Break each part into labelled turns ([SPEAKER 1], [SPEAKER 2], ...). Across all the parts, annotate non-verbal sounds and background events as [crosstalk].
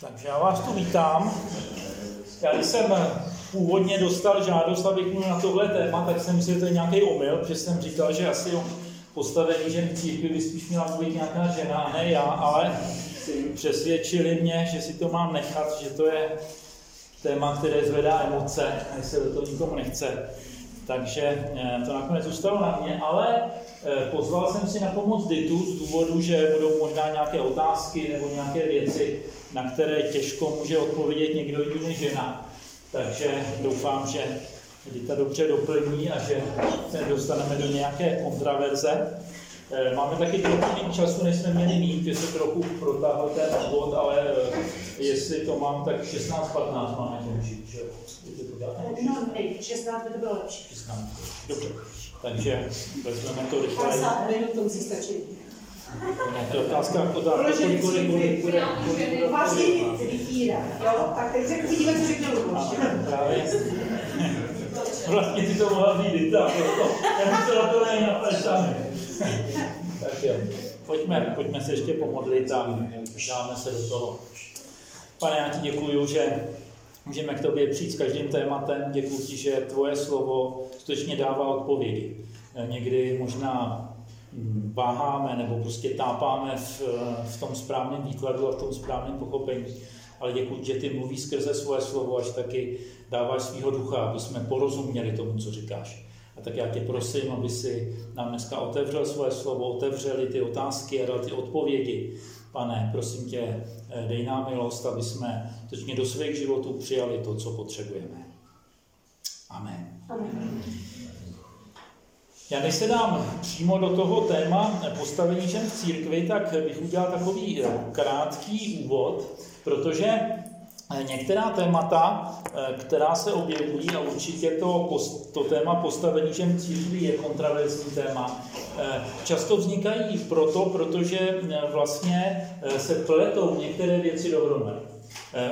[SPEAKER 1] Takže já vás tu vítám. Já jsem původně dostal žádost, abych mluvil na tohle téma, tak jsem si, že to je nějaký omyl, protože jsem říkal, že asi o postavení žen církvi by spíš měla mluvit nějaká žena, ne já, ale přesvědčili mě, že si to mám nechat, že to je téma, které zvedá emoce, a se do toho nikomu nechce. Takže eh, to nakonec zůstalo na mě, ale eh, pozval jsem si na pomoc Ditu z důvodu, že budou možná nějaké otázky nebo nějaké věci, na které těžko může odpovědět někdo jiný než žena. Takže doufám, že Dita dobře doplní a že se dostaneme do nějaké kontraverze. Eh, máme taky trochu méně času, než jsme měli mít, že se trochu protáhl ten bod, ale jestli to mám, tak 16-15 máme končit, že
[SPEAKER 2] No, ne, 16 by to bylo lepší.
[SPEAKER 1] 16. Dobře. Takže vezmeme to rychle.
[SPEAKER 2] 50 minut to musí stačit.
[SPEAKER 1] To je otázka, otázka,
[SPEAKER 2] Protože
[SPEAKER 1] kolik, kolik, kolik, kolik,
[SPEAKER 2] Vlastně jo? Tak teď se uvidíme, co řekne Luboš.
[SPEAKER 1] Právě. Vlastně ty to mohla být tak, to, já bych se na to nejnapadl sami. Tak jo, pojďme, pojďme se ještě pomodlit a dáme se do toho. Pane, já ti děkuju, že můžeme k tobě přijít s každým tématem. Děkuji ti, že tvoje slovo skutečně dává odpovědi. Někdy možná váháme nebo prostě tápáme v, v tom správném výkladu a v tom správném pochopení. Ale děkuji, že ty mluvíš skrze svoje slovo, až taky dáváš svého ducha, aby jsme porozuměli tomu, co říkáš. A tak já tě prosím, aby si nám dneska otevřel svoje slovo, otevřeli ty otázky a dal ty odpovědi. Pane, prosím tě, dej nám milost, aby jsme točně do svých životů přijali to, co potřebujeme. Amen. Amen. Já než se dám přímo do toho téma postavení žen v církvi, tak bych udělal takový krátký úvod, protože některá témata, která se objevují, a určitě to, to téma postavení žen v církvi je kontraverzní téma, často vznikají proto, protože vlastně se pletou některé věci dohromady.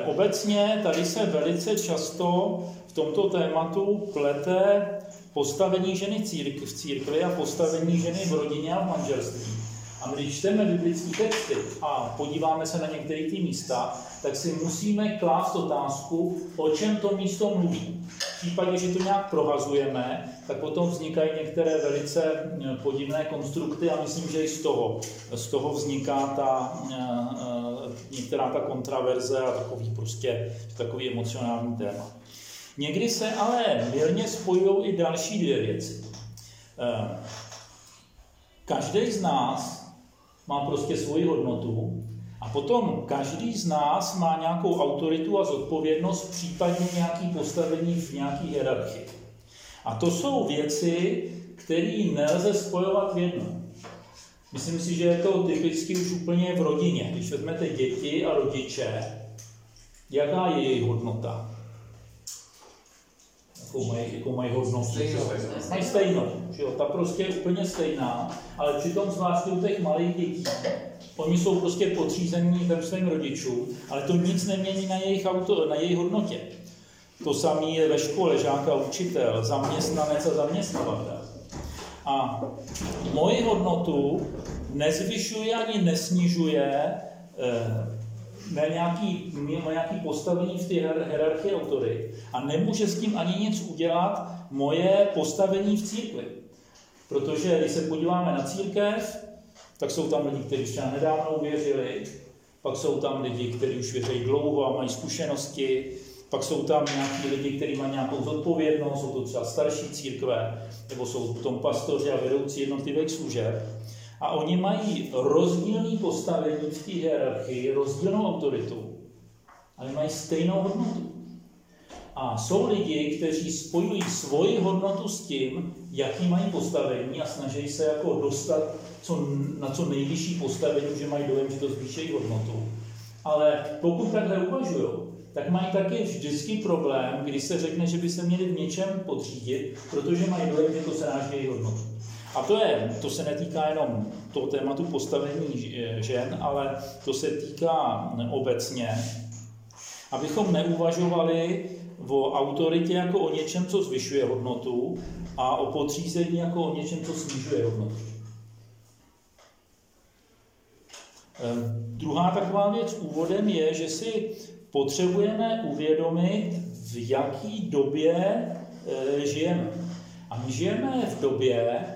[SPEAKER 1] Obecně tady se velice často v tomto tématu plete postavení ženy v církvi a postavení ženy v rodině a v manželství. A když čteme biblické texty a podíváme se na některé ty místa, tak si musíme klást otázku, o čem to místo mluví. V případě, že to nějak prohazujeme, tak potom vznikají některé velice eh, podivné konstrukty a myslím, že i z toho, z toho vzniká ta, eh, eh, některá ta kontraverze a takový prostě takový emocionální téma. Někdy se ale mírně spojují i další dvě věci. Eh, každý z nás má prostě svoji hodnotu a potom každý z nás má nějakou autoritu a zodpovědnost, případně nějaký postavení v nějaké hierarchii. A to jsou věci, které nelze spojovat v jednom. Myslím si, že je to typicky už úplně v rodině. Když vezmete děti a rodiče, jaká je jejich hodnota? Jakou mají, jakou mají hodnost. Mají stejnou, že jo? ta prostě je úplně stejná, ale přitom zvláště u těch malých dětí, oni jsou prostě podřízení ve svým rodičům, ale to nic nemění na jejich, auto, na jejich hodnotě. To samé je ve škole, žáka, učitel, zaměstnanec a zaměstnavatel. A moji hodnotu nezvyšuje ani nesnižuje eh, má nějaký, má nějaký postavení v té hierarchii autory a nemůže s tím ani nic udělat moje postavení v církvi. Protože když se podíváme na církev, tak jsou tam lidi, kteří třeba nedávno uvěřili, pak jsou tam lidi, kteří už věří dlouho a mají zkušenosti, pak jsou tam nějaký lidi, kteří mají nějakou zodpovědnost, jsou to třeba starší církve, nebo jsou tom pastoři a vedoucí jednotlivých služeb. A oni mají rozdílný postavení v té hierarchii, rozdílnou autoritu, ale mají stejnou hodnotu. A jsou lidi, kteří spojují svoji hodnotu s tím, jaký mají postavení a snaží se jako dostat co, na co nejvyšší postavení, že mají dojem, že to zvýší hodnotu. Ale pokud takhle uvažují, tak mají taky vždycky problém, když se řekne, že by se měli v něčem podřídit, protože mají dojem, že to sráží jejich hodnotu. A to, je, to se netýká jenom toho tématu postavení žen, ale to se týká obecně, abychom neuvažovali o autoritě jako o něčem, co zvyšuje hodnotu a o podřízení jako o něčem, co snižuje hodnotu. Druhá taková věc úvodem je, že si potřebujeme uvědomit, v jaký době e, žijeme. A my žijeme v době,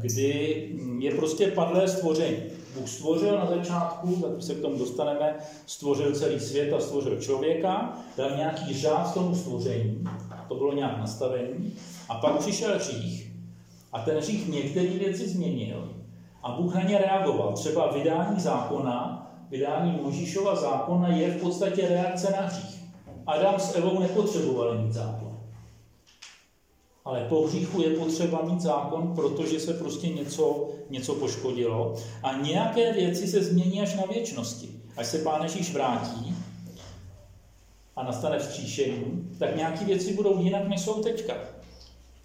[SPEAKER 1] kdy je prostě padlé stvoření. Bůh stvořil na začátku, tak se k tomu dostaneme, stvořil celý svět a stvořil člověka, dal nějaký řád tomu stvoření, to bylo nějak nastavení, a pak přišel hřích a ten hřích některé věci změnil a Bůh na ně reagoval. Třeba vydání zákona, vydání Možíšova zákona je v podstatě reakce na hřích. Adam s Evou nepotřebovali mít zákon. Ale po hříchu je potřeba mít zákon, protože se prostě něco, něco poškodilo. A nějaké věci se změní až na věčnosti. Až se Pán Ježíš vrátí a nastane vzkříšení, tak nějaké věci budou jinak, než jsou teďka.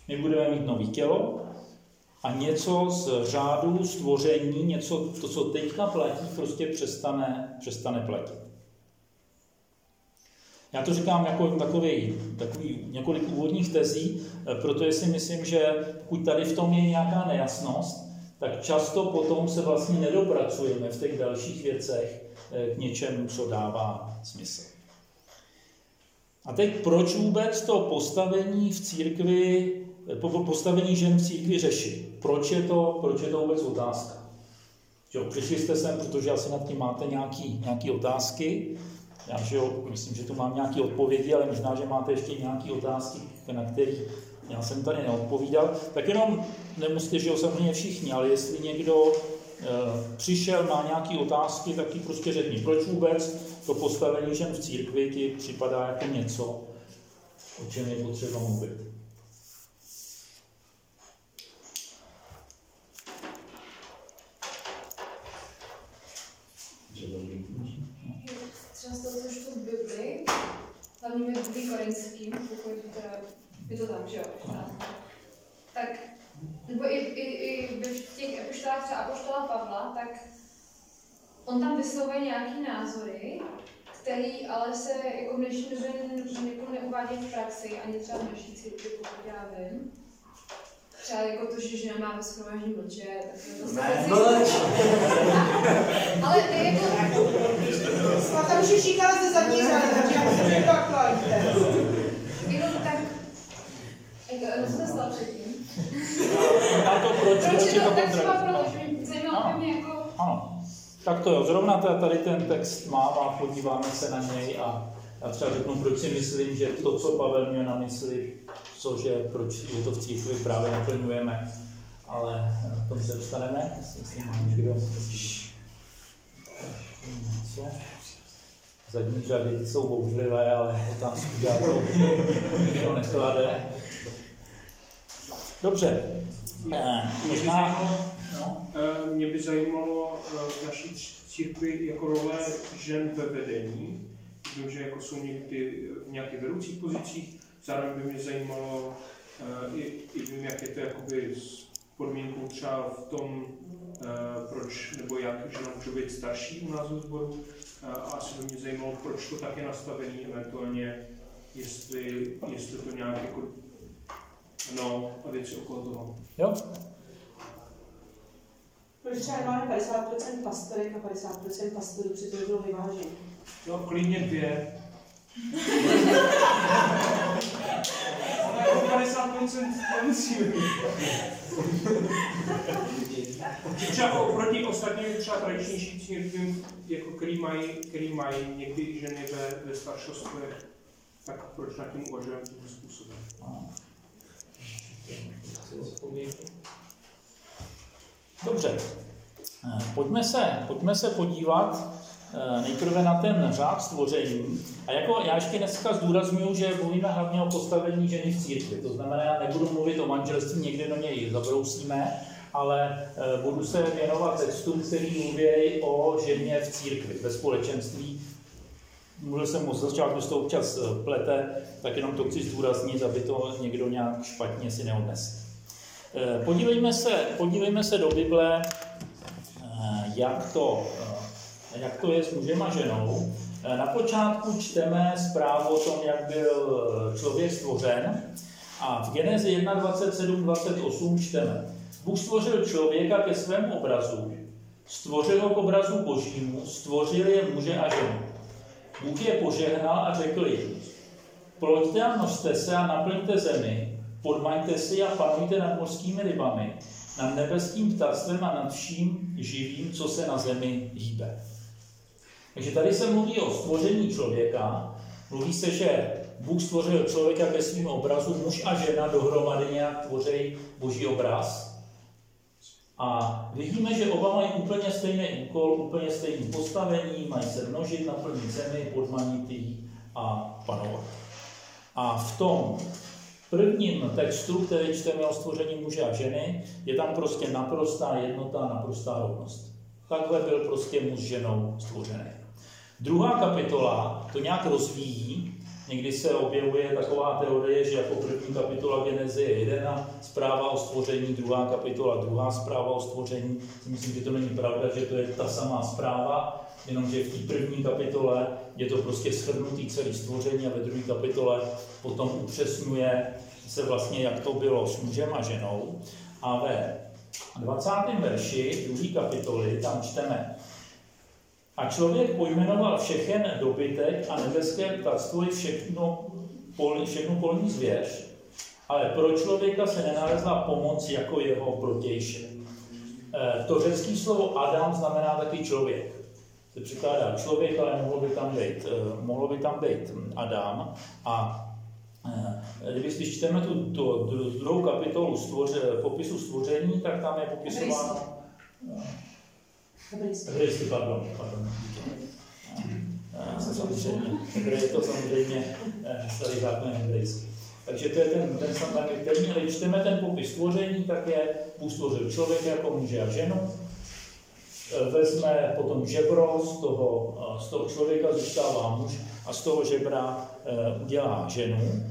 [SPEAKER 1] My budeme mít nový tělo, a něco z řádu stvoření, něco, to, co teďka platí, prostě přestane, přestane platit. Já to říkám jako takový, takový několik úvodních tezí, protože si myslím, že pokud tady v tom je nějaká nejasnost, tak často potom se vlastně nedopracujeme v těch dalších věcech k něčemu, co dává smysl. A teď proč vůbec to postavení v církvi postavení žen v církvi řešit. Proč je to, proč je to vůbec otázka? Jo, přišli jste sem, protože asi nad tím máte nějaké nějaký otázky. Já že jo, myslím, že tu mám nějaké odpovědi, ale možná, že máte ještě nějaké otázky, na které já jsem tady neodpovídal. Tak jenom nemusíte, že jo, samozřejmě všichni, ale jestli někdo e, přišel, má nějaké otázky, tak ti prostě řekni, proč vůbec to postavení žen v církvi ti připadá jako něco, o čem je potřeba mluvit.
[SPEAKER 3] Toho, co čtu v Bibli, hlavně v Biblii korinským, pokud teda je to tam, že jo? Tak, nebo i, i, i v těch epištolách třeba Apoštola Pavla, tak on tam vyslovuje nějaký názory, který ale se jako v dnešní době jako neuvádí v praxi, ani třeba v dnešní církvi, pokud já vím třeba jako to, že žena má ve schromáždění mlčet, tak to ne, [laughs] Ale to je jako...
[SPEAKER 2] Svatá už je šíkala ze zadní řady, takže já jsem řekla,
[SPEAKER 3] Jenom tak... Jak, no, se stalo předtím?
[SPEAKER 1] A to proč?
[SPEAKER 3] Proč je to tak třeba proto, že mě zajímalo mě jako...
[SPEAKER 1] Ano. Tak to jo, zrovna tady ten text mám a podíváme se na něj a já třeba řeknu, proč si myslím, že to, co Pavel měl na mysli, cože, proč je to v církvi právě naplňujeme, ale k tomu se dostaneme, jestli má někdo. Zadní řady jsou bouřlivé, ale otázku žádnou nikdo neklade. Dobře, eh, možná...
[SPEAKER 4] No. Eh, mě by zajímalo eh, v naší církvi jako role žen ve vedení. Vím, že jako jsou někdy v nějakých vedoucích pozicích, Zároveň by mě zajímalo, uh, i, i vím, jak je to jakoby s podmínkou třeba v tom, uh, proč nebo jak žena může být starší u nás v sboru. Uh, a asi by mě zajímalo, proč to tak je nastavený, eventuálně, jestli, jestli to nějak jako, no, a věci okolo toho.
[SPEAKER 1] Jo.
[SPEAKER 2] Proč třeba máme 50% pastorek a 50% pastorů, přitom bylo vyvážení?
[SPEAKER 4] No, klidně dvě. 50% nemusíme Třeba oproti ostatním třeba tradičnějším církvím, jako který mají, který mají někdy ženy ve, ve staršostvech, tak proč nad tím uvažujeme tím způsobem?
[SPEAKER 1] Dobře. Pojďme se, pojďme se podívat Eh, nejprve na ten řád stvoření. A jako já ještě dneska zdůraznuju, že mluvíme hlavně o postavení ženy v církvi. To znamená, já nebudu mluvit o manželství, někdy do něj zabrousíme, ale eh, budu se věnovat textům, který mluví o ženě v církvi, ve společenství. Mluvil jsem moc začátku, to občas eh, plete, tak jenom to chci zdůraznit, aby to někdo nějak špatně si neodnesl. Podívejme se, podívejme se do Bible, jak to jak to je s mužem a ženou. Eh, na počátku čteme zprávu o tom, jak byl eh, člověk stvořen a v Genezi 1.27.28 čteme. Bůh stvořil člověka ke svému obrazu. Stvořil ho k obrazu božímu, stvořil je muže a ženu. Bůh je požehnal a řekl jim, ploďte a množte se a naplňte zemi, podmaňte si a panujte nad mořskými rybami, nad nebeským ptactvem a nad vším živým, co se na zemi hýbe. Takže tady se mluví o stvoření člověka, mluví se, že Bůh stvořil člověka ke svým obrazu, muž a žena dohromady nějak tvoří boží obraz. A vidíme, že oba mají úplně stejný úkol, úplně stejný postavení, mají se množit, naplnit zemi, podmanit a panovat. A v tom prvním textu, který čteme o stvoření muže a ženy, je tam prostě naprostá jednota, naprostá rovnost. Takhle byl prostě muž ženou stvořený. Druhá kapitola to nějak rozvíjí, Někdy se objevuje taková teorie, že jako první kapitola Geneze je jedna zpráva o stvoření, druhá kapitola, druhá zpráva o stvoření. Myslím, že to není pravda, že to je ta samá zpráva, jenomže v té první kapitole je to prostě shrnutý celý stvoření a ve druhé kapitole potom upřesňuje se vlastně, jak to bylo s mužem a ženou. A ve 20. verši druhé kapitoly tam čteme, a člověk pojmenoval všechen dobytek a nebeské ptactvo i všechno, pol, všechnu polní zvěř, ale pro člověka se nenalezla pomoc jako jeho protějšek. E, to řecké slovo Adam znamená taky člověk. Se překládá člověk, ale mohlo by tam být, e, mohlo by tam být Adam. A e, když čteme tu, tu druhou kapitolu stvoře, popisu stvoření, tak tam je popisováno... Hebrejský, pardon, pardon. Samozřejmě, je to samozřejmě eh, starý zákon hebrejský. Takže to je ten, ten samý termín, ale čteme ten popis stvoření, tak je Bůh stvořil člověka jako muže a ženu, eh, vezme potom žebro, z toho, eh, z toho člověka zůstává muž a z toho žebra udělá ženu.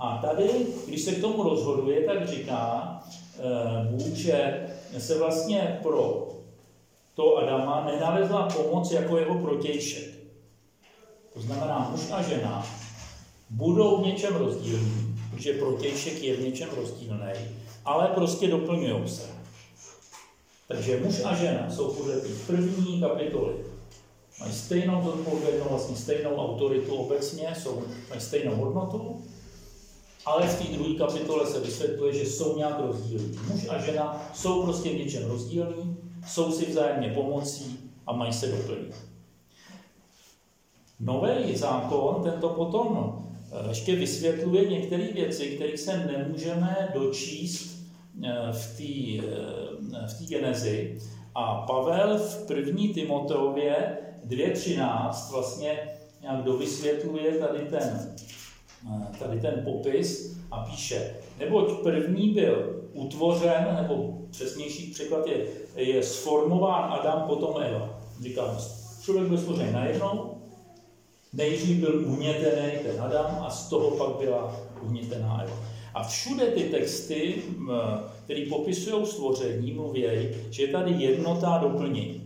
[SPEAKER 1] A tady, když se k tomu rozhoduje, tak říká Bůh, že se vlastně pro to Adama nenalezla pomoc jako jeho protějšek. To znamená, muž a žena budou v něčem rozdílní, protože protějšek je v něčem rozdílný, ale prostě doplňují se. Takže muž a žena jsou podle té první kapitoly. Mají stejnou zodpovědnost, vlastně stejnou autoritu obecně, jsou, mají stejnou hodnotu, ale v té druhé kapitole se vysvětluje, že jsou nějak rozdílní. Muž a žena jsou prostě v něčem rozdílní, jsou si vzájemně pomocí a mají se doplnit. Nový zákon tento potom eh, ještě vysvětluje některé věci, které se nemůžeme dočíst eh, v té eh, v genezi. A Pavel v první Timoteově 2.13 vlastně nějak dovysvětluje tady ten, tady ten popis a píše, neboť první byl utvořen, nebo přesnější překlad je, je sformován Adam, potom Eva. Říkám, člověk byl stvořen najednou, nejdřív byl umětený ten Adam a z toho pak byla umětená Eva. A všude ty texty, které popisují stvoření, mluví, že je tady jednota doplnění.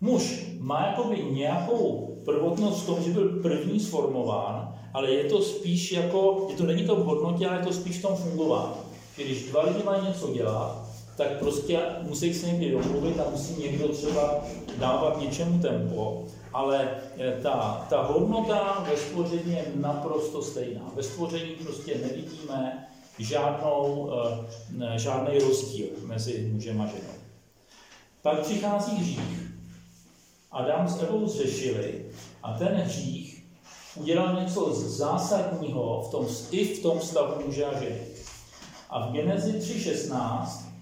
[SPEAKER 1] Muž má jakoby nějakou prvotnost v tom, že byl první sformován, ale je to spíš jako, je to není to v hodnotě, ale je to spíš v tom fungování. Když dva lidi mají něco dělat, tak prostě musí se někdy domluvit a musí někdo třeba dávat něčemu tempo, ale eh, ta, ta hodnota ve stvoření je naprosto stejná. Ve stvoření prostě nevidíme žádnou, eh, žádný rozdíl mezi mužem a ženou. Pak přichází hřích. Adam s Evou zřešili a ten hřích udělal něco zásadního v tom, i v tom stavu muže a ženy. A v Genezi 3.16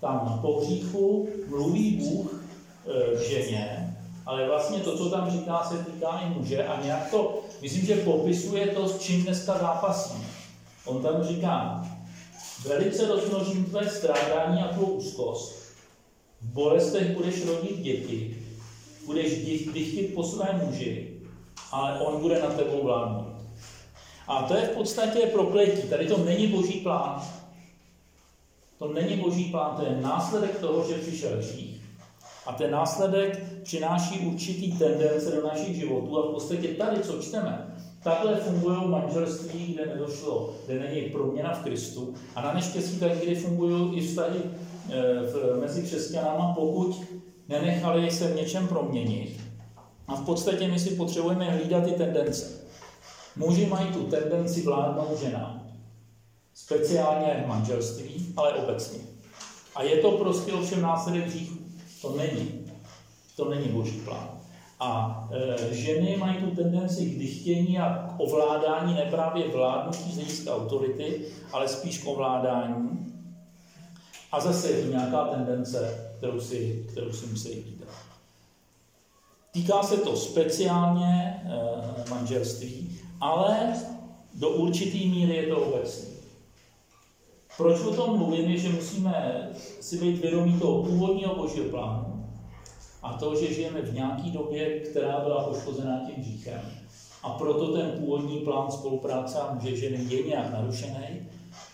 [SPEAKER 1] tam po hříchu mluví Bůh e, ženě, ale vlastně to, co tam říká, se týká i muže a nějak to, myslím, že popisuje to, s čím dneska zápasí. On tam říká, velice rozmnožím tvé strádání a tvou úzkost, v bolestech budeš rodit děti, budeš dychtit po svém muži, ale on bude na tebou vládnout. A to je v podstatě prokletí. Tady to není boží plán. To není boží plán, to je následek toho, že přišel hřích. A ten následek přináší určitý tendence do našich životů. A v podstatě tady, co čteme, takhle fungují manželství, kde nedošlo, kde není proměna v Kristu. A na neštěstí tak, kdy fungují i vztahy e, v, mezi křesťanama, pokud nenechali se v něčem proměnit. A v podstatě my si potřebujeme hlídat ty tendence. Muži mají tu tendenci vládnout ženám. Speciálně v manželství, ale obecně. A je to prostě ovšem následek hříchu. To není. To není boží plán. A e, ženy mají tu tendenci k dychtění a k ovládání, ne právě vládnutí z hlediska autority, ale spíš k ovládání. A zase je nějaká tendence, kterou si, kterou si musí hlídat. Týká se to speciálně e, manželství, ale do určitý míry je to obecný. Proč o tom mluvím, je, že musíme si být vědomí toho původního božího plánu a to, že žijeme v nějaké době, která byla poškozená tím hříchem. A proto ten původní plán spolupráce a muže ženy je nějak narušený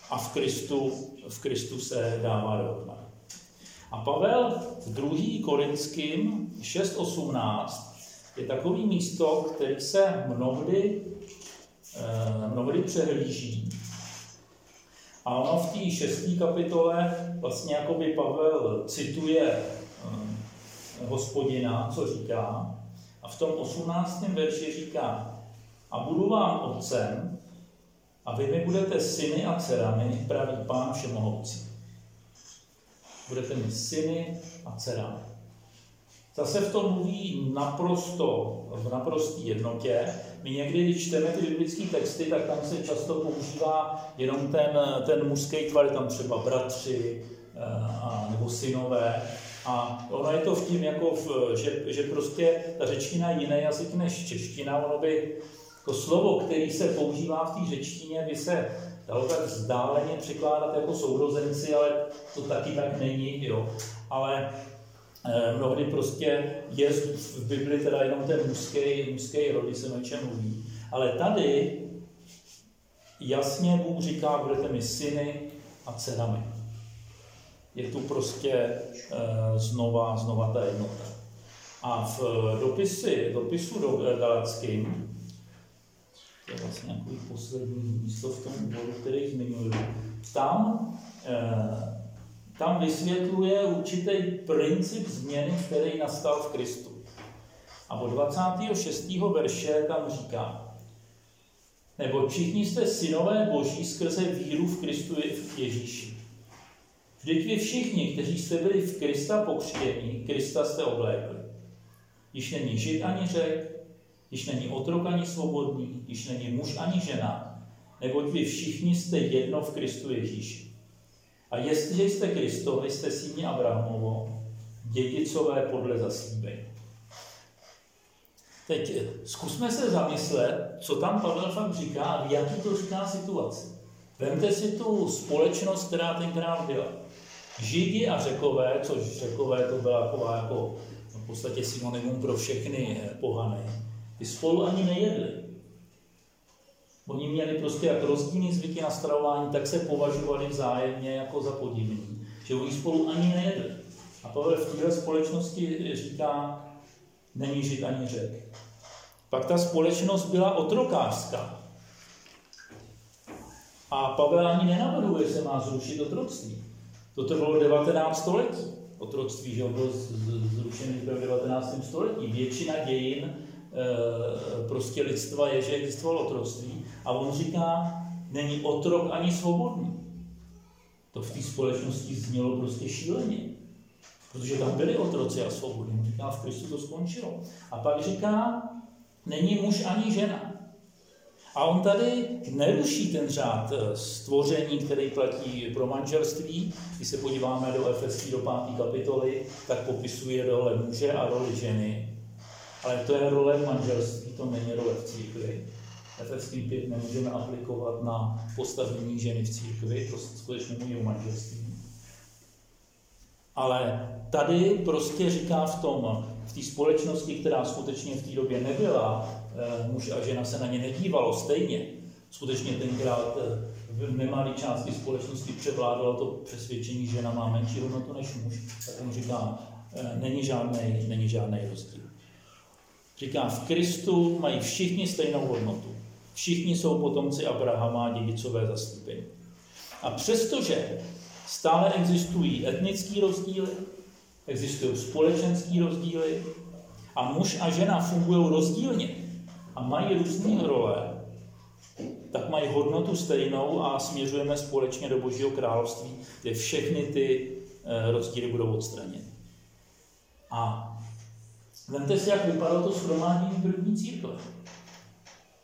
[SPEAKER 1] a v Kristu, v Kristu se dává dohromady. A Pavel v 2. Korinským 6.18 je takový místo, který se mnohdy, mnohdy přehlíží. A ono v té šesté kapitole vlastně jakoby Pavel cituje eh, hospodina, co říká. A v tom 18. verši říká, a budu vám otcem, a vy mi budete syny a dcerami, pravý pán všemohoucí. Budete mi syny a dcerami. Zase v tom mluví naprosto, v naprosté jednotě. My někdy, když čteme ty biblické texty, tak tam se často používá jenom ten, ten mužský tvar, tam třeba bratři eh, a, nebo synové. A ono je to v tím, jako v, že, že prostě ta řečtina je jiný jazyk než čeština. Ono by to slovo, který se používá v té řečtině, by se dalo tak vzdáleně překládat jako sourozenci, ale to taky tak není. Jo. Ale mnohdy prostě je v Bibli teda jenom ten mužský, mužský rod, se o čem mluví. Ale tady jasně Bůh říká, budete mi syny a dcerami. Je tu prostě uh, znova, znova ta jednota. A v dopisy, dopisu do Galackým, to je vlastně nějaký poslední místo v tom úvodu, který zmiňuju, tam tam vysvětluje určitý princip změny, který nastal v Kristu. A od 26. verše tam říká, nebo všichni jste synové boží skrze víru v Kristu v Ježíši. Vždyť vy všichni, kteří jste byli v Krista pokřtění, Krista jste oblékli. Již není žid ani řek, již není otrok ani svobodný, již není muž ani žena, neboť vy všichni jste jedno v Kristu Ježíši. A jestliže jste Kristovi, jste syni Abrahamovo, dědicové podle zaslíbení. Teď eh, zkusme se zamyslet, co tam Pavel fakt říká a v jaký to říká situaci. Vemte si tu společnost, která tenkrát byla. Židi a řekové, což řekové to byla taková jako v podstatě synonymum pro všechny eh, pohany, ty spolu ani nejedli. Oni měli prostě jak rozdílný zvyky na stravování, tak se považovali vzájemně jako za podivní. Že oni spolu ani nejedli. A Pavel v téhle společnosti říká, není žid ani řek. Pak ta společnost byla otrokářská. A Pavel ani nenavrhuje, že se má zrušit otroctví. Toto bylo 19. století. Otroctví, že bylo zrušené v 19. století. Většina dějin Eh, prostě lidstva je, že existovalo otroctví. A on říká, není otrok ani svobodný. To v té společnosti znělo prostě šíleně. Protože tam byli otroci a svobodní. Říká, v Kristu to skončilo. A pak říká, není muž ani žena. A on tady neruší ten řád eh, stvoření, který platí pro manželství. Když se podíváme do Efeský do 5. kapitoly, tak popisuje role muže a roli ženy. Ale to je role v manželství, to není role v církvi. Efeský 5 nemůžeme aplikovat na postavení ženy v církvi, to skutečně o manželství. Ale tady prostě říká v tom, v té společnosti, která skutečně v té době nebyla, eh, muž a žena se na ně nedívalo stejně. Skutečně tenkrát eh, v nemalé části společnosti převládalo to přesvědčení, že žena má menší hodnotu než muž. Tak on říká, eh, není žádný, není žádný rozdíl. Říká, v Kristu mají všichni stejnou hodnotu. Všichni jsou potomci Abrahama a dědicové zaslíbení. A přestože stále existují etnické rozdíly, Existují společenské rozdíly a muž a žena fungují rozdílně a mají různé role, tak mají hodnotu stejnou a směřujeme společně do Božího království, kde všechny ty eh, rozdíly budou odstraněny. A vemte si, jak vypadalo to shromáždění první církve.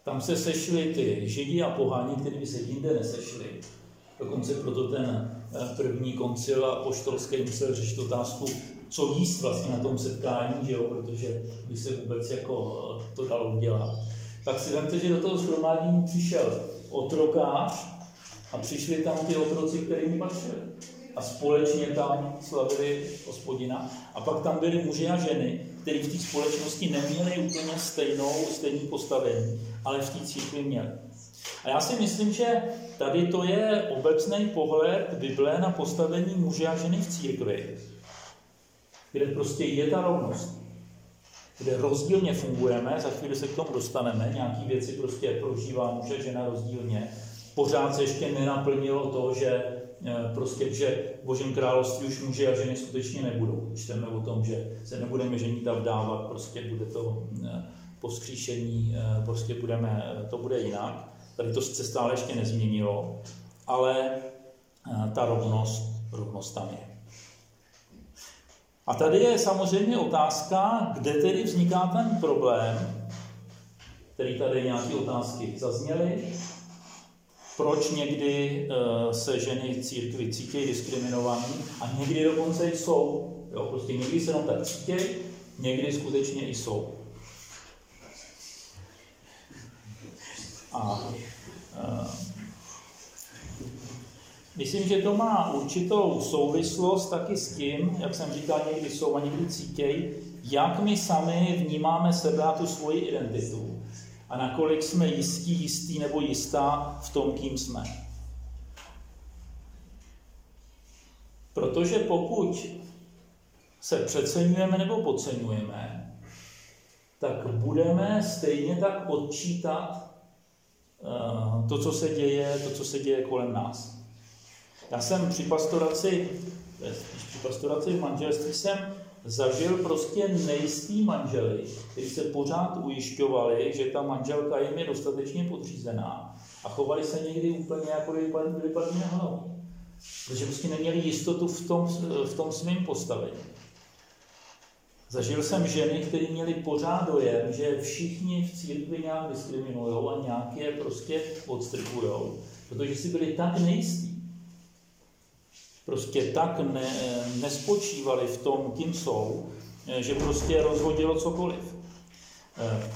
[SPEAKER 1] Tam se sešli ty židi a poháni, kteří by se jinde nesešli. Dokonce proto ten eh, první koncil apoštolský musel řešit otázku, co jíst vlastně na tom setkání, že jo? protože by se vůbec jako eh, to dalo udělat. Tak si vemte, že do toho shromádění přišel otrokář a přišli tam ty otroci, kterými patřili. A společně tam slavili hospodina. A pak tam byli muži a ženy, kteří v té společnosti neměli úplně stejnou, stejný postavení, ale v té církvi měli. A já si myslím, že tady to je obecný pohled Bible na postavení muže a ženy v církvi, kde prostě je ta rovnost, kde rozdílně fungujeme, za chvíli se k tomu dostaneme, nějaký věci prostě prožívá muž a žena rozdílně. Pořád se ještě nenaplnilo to, že eh, prostě, že v Božím království už muži a ženy skutečně nebudou. Čteme o tom, že se nebudeme ženit a vdávat, prostě bude to eh, po skříšení, eh, prostě budeme, to bude jinak. Tady to se stále ještě nezměnilo, ale ta rovnost, rovnost tam je. A tady je samozřejmě otázka, kde tedy vzniká ten problém, který tady nějaké otázky zazněly, proč někdy uh, se ženy v církvi cítí diskriminovaný a někdy dokonce jsou. Jo, prostě někdy se jenom tak cítí, někdy skutečně i jsou. A uh, Myslím, že to má určitou souvislost taky s tím, jak jsem říkal, někdy jsou a někdy cítěj, jak my sami vnímáme sebe a tu svoji identitu a nakolik jsme jistí, jistý nebo jistá v tom, kým jsme. Protože pokud se přeceňujeme nebo podceňujeme, tak budeme stejně tak odčítat to, co se děje, to, co se děje kolem nás. Já jsem při pastoraci, při pastoraci v manželství jsem zažil prostě nejistý manžely, kteří se pořád ujišťovali, že ta manželka jim je dostatečně podřízená a chovali se někdy úplně jako kdyby padli na hlavu. Protože prostě neměli jistotu v tom, v tom svém postavení. Zažil jsem ženy, které měly pořád dojem, že všichni v církvi nějak diskriminují a nějak je prostě odstrkují, protože si byli tak nejistí, prostě tak ne, nespočívali v tom, kým jsou, že prostě rozhodilo cokoliv. Eh,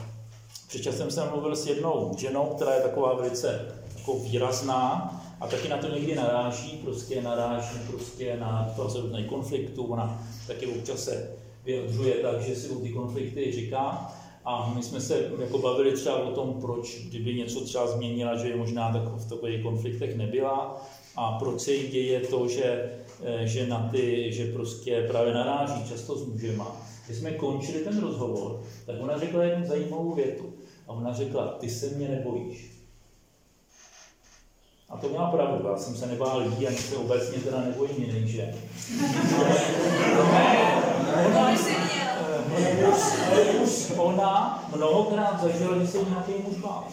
[SPEAKER 1] před časem jsem mluvil s jednou ženou, která je taková velice jako výrazná a taky na to někdy naráží, prostě naráží prostě na situace různých konfliktů, ona taky občas se vyjadřuje tak, že si ty konflikty říká. A my jsme se jako bavili třeba o tom, proč, kdyby něco třeba změnila, že je možná tak v takových konfliktech nebyla a proč se jí děje to, že, eh, že na ty, že prostě právě naráží často s mužema. Když jsme končili ten rozhovor, tak ona řekla jednu zajímavou větu. A ona řekla, ty se mě nebojíš. A to měla pravdu, já jsem se nebál lidí, ani se obecně teda nebojím jiných žen. ona, ona mnohokrát zažila, že se nějaký muž bál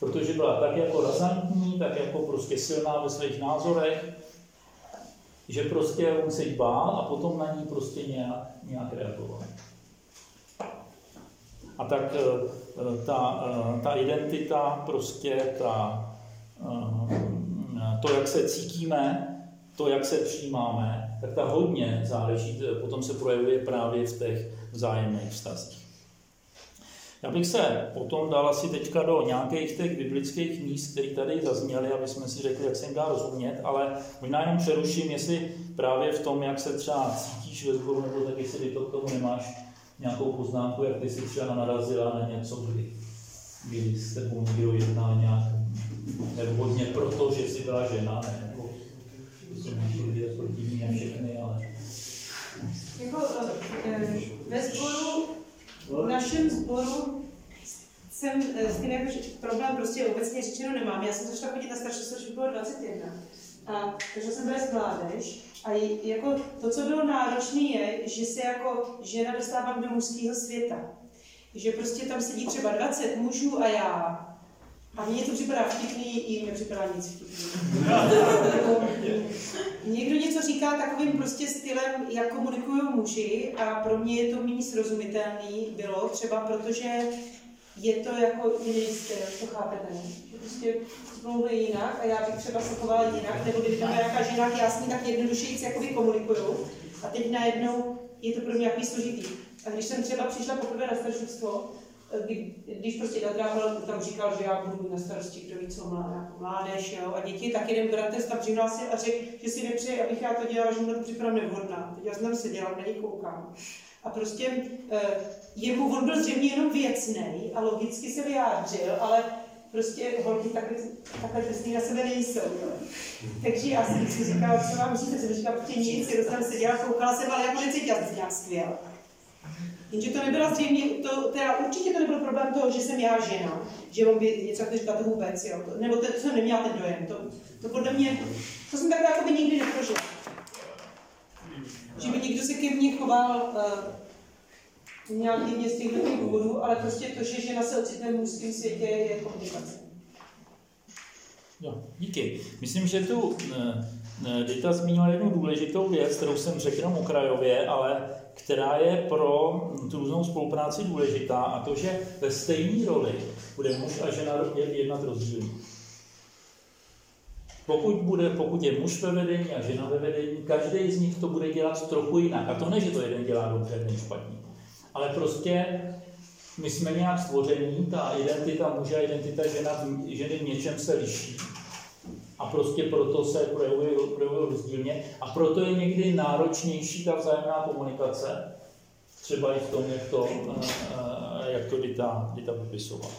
[SPEAKER 1] protože byla tak jako razantní, tak jako prostě silná ve svých názorech, že prostě on se jí bál a potom na ní prostě nějak, nějak reagoval. A tak eh, ta, eh, ta identita, prostě ta, to, jak se cítíme, to, jak se přijímáme, tak ta hodně záleží, potom se projevuje právě v těch vzájemných vztazích. Já bych se potom dal asi teďka do nějakých těch biblických míst, které tady zazněly, aby jsme si řekli, jak se jim dá rozumět, ale možná jenom přeruším, jestli právě v tom, jak se třeba cítíš ve sboru, nebo tak jestli ty to k tomu nemáš nějakou poznámku, jak ty si třeba narazila na něco, kdy, kdy s někdo jedná nějak nevhodně proto, že jsi byla žena, ne, nebo jsou nějaký lidé protivní a všechny, ale...
[SPEAKER 2] Jako e, ve sboru v našem sboru jsem eh, s tím jako problém prostě obecně řečeno nemám. Já jsem začala chodit na starší službu, bylo 21. A takže jsem vést mládež a jako to, co bylo náročné, je, že se jako žena dostávám do mužského světa. Že prostě tam sedí třeba 20 mužů a já. A mně to připadá vtipný, i mně připadá nic vtipný. [laughs] Někdo něco říká takovým prostě stylem, jak komunikují muži a pro mě je to méně srozumitelný bylo, třeba protože je to jako jiný styl, to chápete, ne? Že prostě mluví jinak a já bych třeba se chovala jinak, nebo kdyby tam byla nějaká žena, já s ní tak jednodušeji jakoby komunikuju a teď najednou je to pro mě jaký složitý. A když jsem třeba přišla poprvé na staršovstvo, kdy, když prostě Dadrábel tam říkal, že já budu na starosti, kdo ví co, mlá, mládež jo, a děti, tak jeden bratr tam přihlásil a řekl, že si nepřeje, abych já to dělala, že mu to připadám nevhodná. Teď já jsem tam seděla, na něj koukám. A prostě eh, jemu on byl zřejmě jenom věcný a logicky se vyjádřil, ale prostě holky takhle, takhle drsný na sebe nejsou. Jo. Takže já jsem si říkala, co vám říct, jsem říkala, prostě nic, jenom jsem seděla, koukala jsem, ale jako necítila jsem se nějak skvěle. Jenže to nebyla zřejmě, to, teda určitě to nebyl problém toho, že jsem já žena, že on by něco takhle říkal to vůbec, jo. To, nebo to, jsem neměla ten dojem. To, to podle mě, to jsem takhle jako by nikdy neprožila. Že by někdo se ke mně choval uh, nějaký z těchto těch důvodů, ale prostě to, že žena se ocitne v mužském světě, je komplikace.
[SPEAKER 1] Jo, díky. Myslím, že tu eh, Dita zmínila jednu důležitou věc, kterou jsem řekl jenom okrajově, ale která je pro tu různou spolupráci důležitá, a to, že ve stejné roli bude muž a žena jednat rozdílně. Pokud, bude, pokud je muž ve vedení a žena ve vedení, každý z nich to bude dělat trochu jinak. A to ne, že to jeden dělá dobře, jeden špatně. Ale prostě my jsme nějak stvoření, ta identita muže a identita žena, ženy v něčem se liší. A prostě proto se projevuje, projevuje rozdílně. A proto je někdy náročnější ta vzájemná komunikace, třeba i v tom, jak to, eh, jak to Dita, Dita popisovala.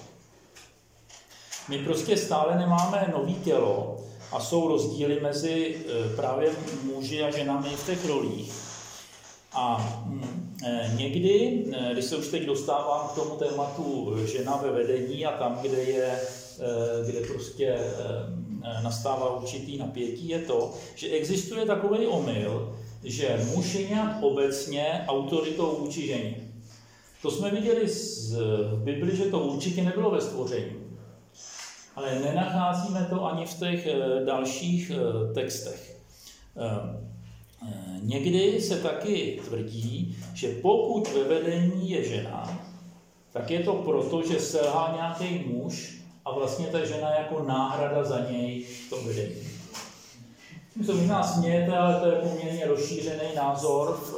[SPEAKER 1] My prostě stále nemáme nový tělo a jsou rozdíly mezi eh, právě muži a ženami v těch rolích. A eh, někdy, když se už teď dostávám k tomu tématu žena ve vedení a tam, kde je, kde prostě nastává určitý napětí, je to, že existuje takový omyl, že muž je nějak obecně autoritou vůči ženě. To jsme viděli z, Bibli, že to určitě nebylo ve stvoření. Ale nenacházíme to ani v těch dalších textech. Někdy se taky tvrdí, že pokud ve vedení je žena, tak je to proto, že selhá nějaký muž a vlastně ta žena jako náhrada za něj v tom vedení. Vy se možná smějete, ale to je poměrně rozšířený názor v,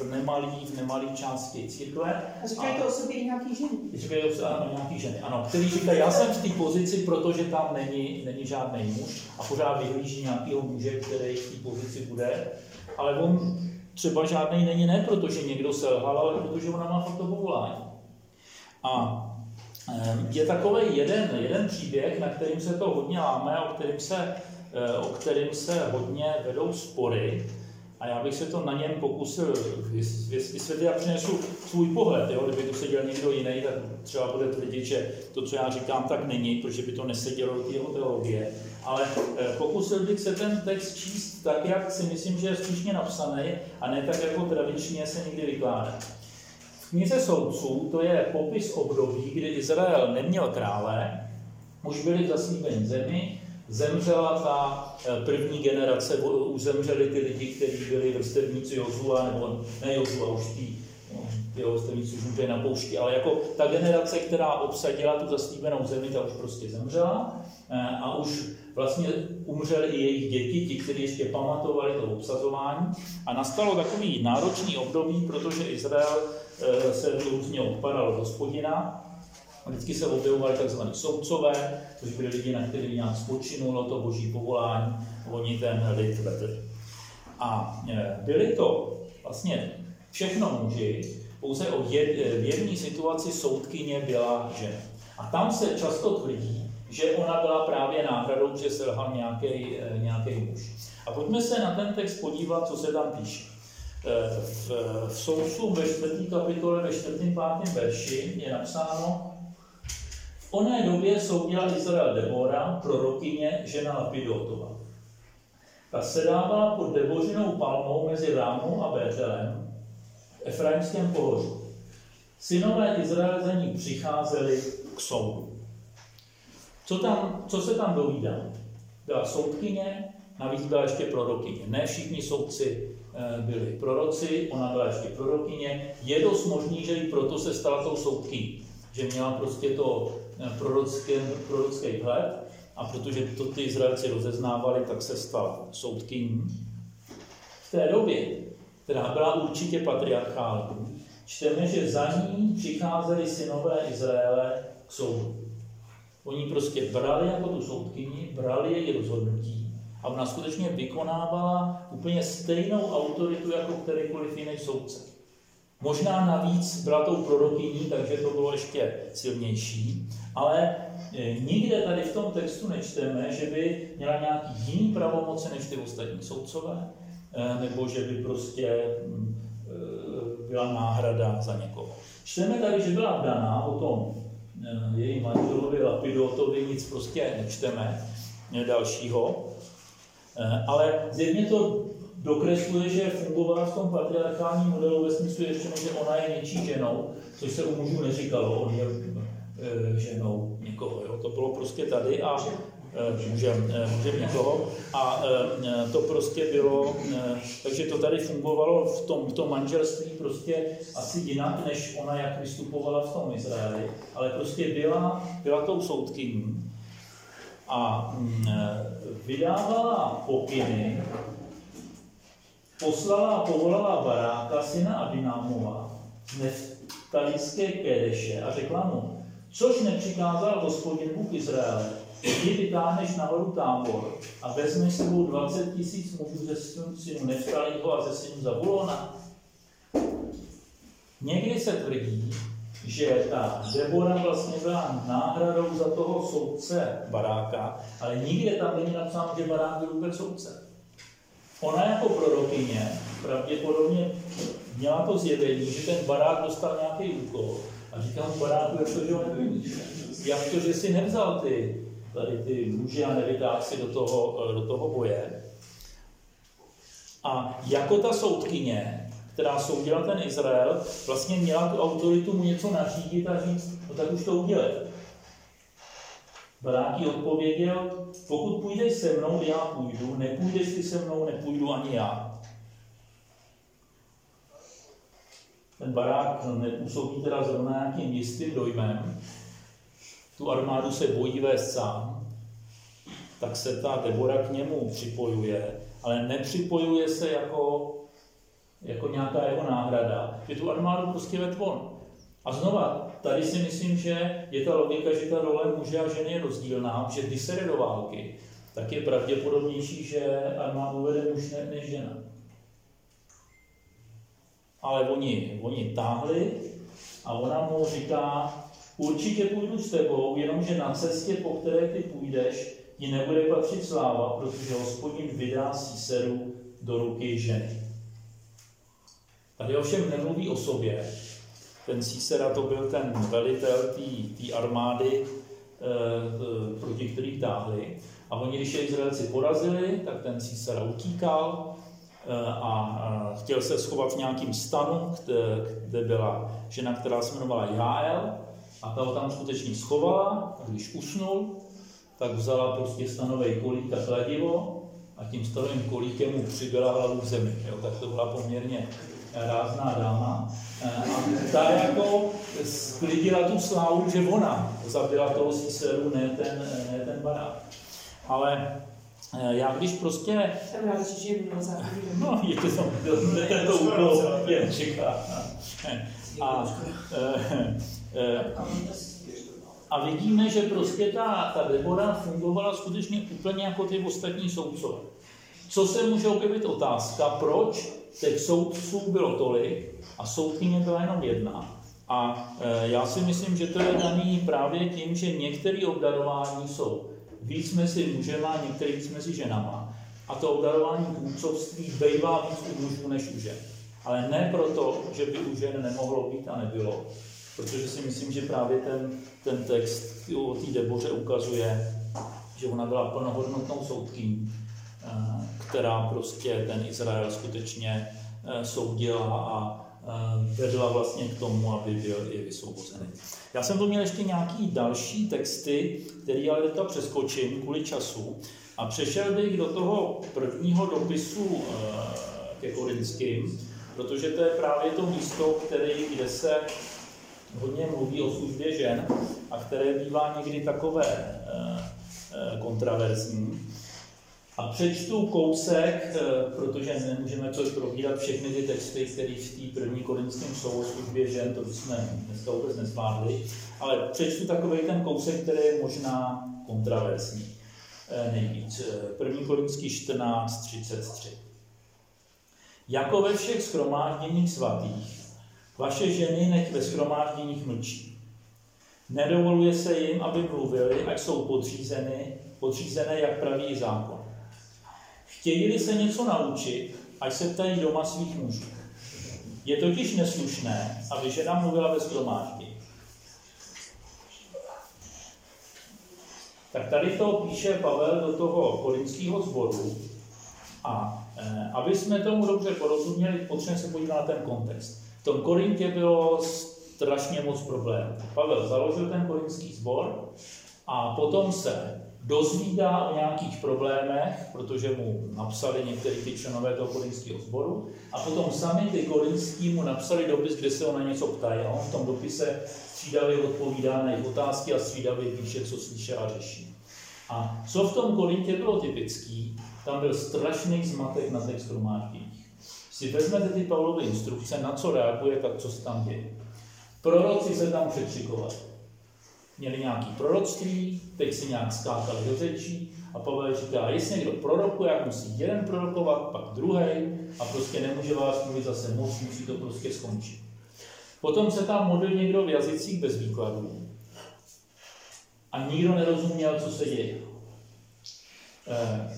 [SPEAKER 1] v, nemalý, v nemalý části církve.
[SPEAKER 2] A říkají to o sobě i nějaký ženy.
[SPEAKER 1] Říkají o ano, nějaký ženy, ano, který říkají, já jsem v té pozici, protože tam není, není žádný muž a pořád vyhlíží nějakého muže, který v té pozici bude, ale on třeba žádný není ne, protože někdo selhal, ale protože ona má fakt to povolání. A je takový jeden, jeden příběh, na kterým se to hodně láme, o kterým se, o kterým se hodně vedou spory. A já bych se to na něm pokusil vysvětlit a přinesu svůj pohled. Jo? Kdyby tu seděl někdo jiný, tak třeba bude tvrdit, že to, co já říkám, tak není, protože by to nesedělo do jeho teologie. Ale pokusil bych se ten text číst tak, jak si myslím, že je slušně napsaný, a ne tak, jako tradičně se někdy vykládá. Knize soudců to je popis období, kdy Izrael neměl krále, už byli v zemi, zemřela ta první generace, už zemřeli ty lidi, kteří byli vrstevníci Jozua, nebo ne Jozua, už tí, no, ty vrstevníci už na poušti, ale jako ta generace, která obsadila tu zaslíbenou zemi, ta už prostě zemřela a už vlastně umřeli i jejich děti, ti, kteří ještě pamatovali to obsazování. A nastalo takový náročný období, protože Izrael se různě odpadal od hospodina. Vždycky se objevovali tzv. soudcové, což byli lidi, na kterých nějak spočinulo to boží povolání, oni ten lid vedli. A byli to vlastně všechno muži, pouze o jed, v jedné situaci soudkyně byla žena. A tam se často tvrdí, že ona byla právě náhradou, že selhal nějaký muž. A pojďme se na ten text podívat, co se tam píše. V, v soudcu ve čtvrtý kapitole, ve čtvrtém pátém verši je napsáno, v oné době soudila Izrael Debora, prorokyně, žena Lapidotova. Ta sedávala pod debořinou palmou mezi Rámou a Bételem v Efraimském pohoří. Synové Izraele za ní přicházeli k soudu. Co, tam, co se tam dovídá? Byla soudkyně, navíc byla ještě prorokyně. Ne všichni soudci eh, byli proroci, ona byla ještě prorokyně. Je dost možný, že i proto se stala tou soudkyní, že měla prostě to eh, prorocké, prorocký vhled a protože to ty Izraelci rozeznávali, tak se stala soudkyní. V té době, která byla určitě patriarchální, čteme, že za ní přicházeli synové Izraele k soudu. Oni prostě brali jako tu soudkyni, brali její rozhodnutí a ona skutečně vykonávala úplně stejnou autoritu jako kterýkoliv jiný soudce. Možná navíc byla tou prorokyní, takže to bylo ještě silnější, ale e, nikde tady v tom textu nečteme, že by měla nějaký jiný pravomoce než ty ostatní soudcové, e, nebo že by prostě mm, e, byla náhrada za někoho. Čteme tady, že byla daná o tom její manželovi Lapidotovi, nic prostě nečteme dalšího, ale zjevně to dokresluje, že fungovala v tom patriarchálním modelu ve smyslu ještě, že ona je něčí ženou, což se u mužů neříkalo, on je e, ženou někoho. Jo? To bylo prostě tady a e, můžem, můžem někoho. A to prostě bylo, takže to tady fungovalo v tom, v tom manželství prostě asi jinak, než ona jak vystupovala v tom Izraeli, ale prostě byla, byla tou soudkyní a vydávala pokyny poslala a povolala Baráka, syna Abinámova, z Neftalické Kedeše a řekla mu, což nepřikázal hospodin Bůh Izraele, ty vytáhneš nahoru tábor a vezmeš sebou 20 tisíc mužů ze synu Neftalího a ze synu Zabulona. Někdy se tvrdí, že ta Debora vlastně byla náhradou za toho soudce Baráka, ale nikde tam není napsáno, že Barák byl vůbec soudce. Ona jako prorokyně pravděpodobně měla to zjevení, že ten barák dostal nějaký úkol a říká mu baráku, jak to, že ho? Jak to, že si nevzal ty, tady ty muže a nevytáhl si do toho, do toho boje? A jako ta soudkyně, která soudila ten Izrael, vlastně měla tu autoritu mu něco nařídit a říct, no tak už to udělej. Baráky odpověděl, pokud půjdeš se mnou, já půjdu, nepůjdeš si se mnou, nepůjdu ani já. Ten barák nepůsobí teda zrovna nějakým jistým dojmem. Tu armádu se bojí vést sám, tak se ta Debora k němu připojuje, ale nepřipojuje se jako, jako nějaká jeho náhrada, že tu armádu prostě ved von. A znova, tady si myslím, že je ta logika, že ta role muže a ženy je rozdílná, že když se jde do války, tak je pravděpodobnější, že armádu vede muž než žena. Ale oni, oni táhli a ona mu říká, určitě půjdu s tebou, jenomže na cestě, po které ty půjdeš, ti nebude patřit sláva, protože hospodin vydá Císeru do ruky ženy. Tady ovšem nemluví o sobě, ten Císera to byl ten velitel té armády, e, proti kterých táhli. A oni, když je Izraelci porazili, tak ten Císera utíkal e, a chtěl se schovat v nějakým stanu, kde, kde byla žena, která se jmenovala Jael, a ta ho tam skutečně schovala, a když usnul, tak vzala prostě stanový kolík a kladivo a tím stanovým kolíkem mu přibyla hlavu k zemi. Jo, tak to byla poměrně rázná dáma. A ta jako sklidila tu slávu, že ona zabila toho Ciceru, ne ten, ne ten barák. Ale eh, já když prostě...
[SPEAKER 2] Jsem rád, že
[SPEAKER 1] No, je to tam, tento úkol jen čeká. A, eh, eh, a vidíme, že prostě ta, ta Debora fungovala skutečně úplně jako ty ostatní soudcové. Co se může objevit otázka, proč těch soudců bylo tolik a soudkyně byla jenom jedna. A e, já si myslím, že to je daný právě tím, že některé obdarování jsou víc mezi mužema, některé víc mezi ženama. A to obdarování vůdcovství bývá víc u mužů než u žen. Ale ne proto, že by u žen nemohlo být a nebylo, protože si myslím, že právě ten, ten text o té Deboře ukazuje, že ona byla plnohodnotnou soudkyní která prostě ten Izrael skutečně soudila a vedla vlastně k tomu, aby byl i vysvobozený. Já jsem tu měl ještě nějaký další texty, který ale teďka přeskočím kvůli času a přešel bych do toho prvního dopisu ke Korinským, protože to je právě to místo, který, kde se hodně mluví o službě žen a které bývá někdy takové eh, eh, kontraverzní. A přečtu kousek, eh, protože nemůžeme to probírat všechny ty texty, které v té první korinském jsou o žen, to bychom dneska vůbec nezvládli, ale přečtu takový ten kousek, který je možná kontraverzní nejvíc. První korinský 14, 33. Jako ve všech schromážděních svatých, vaše ženy nech ve schromážděních mlčí. Nedovoluje se jim, aby mluvili, ať jsou podřízeny, podřízené, jak praví zákon. Chtějí se něco naučit, ať se ptají doma svých mužů. Je totiž neslušné, aby žena mluvila ve schromáždění. Tak tady to píše Pavel do toho korinského zboru a Eh, aby jsme tomu dobře porozuměli, potřebujeme se podívat na ten kontext. V tom Korintě bylo strašně moc problémů. Pavel založil ten korinský sbor a potom se dozvídá o nějakých problémech, protože mu napsali některý ty členové toho korinského sboru a potom sami ty korinský mu napsali dopis, kde se ho na něco ptají a on v tom dopise střídavě odpovídá na jejich otázky a střídavě píše, co slyší a řeší. A co v tom Korintě bylo typický, tam byl strašný zmatek na těch schromážděních. Si vezmete ty Pavlovy instrukce, na co reaguje, tak co se tam děje. Proroci se tam překřikovali. Měli nějaký proroctví, teď si nějak skákali do řečí a Pavel říká, jestli někdo prorokuje, jak musí jeden prorokovat, pak druhý a prostě nemůže vás mluvit zase moc, musí to prostě skončit. Potom se tam modlil někdo v jazycích bez výkladů a nikdo nerozuměl, co se děje. Eh,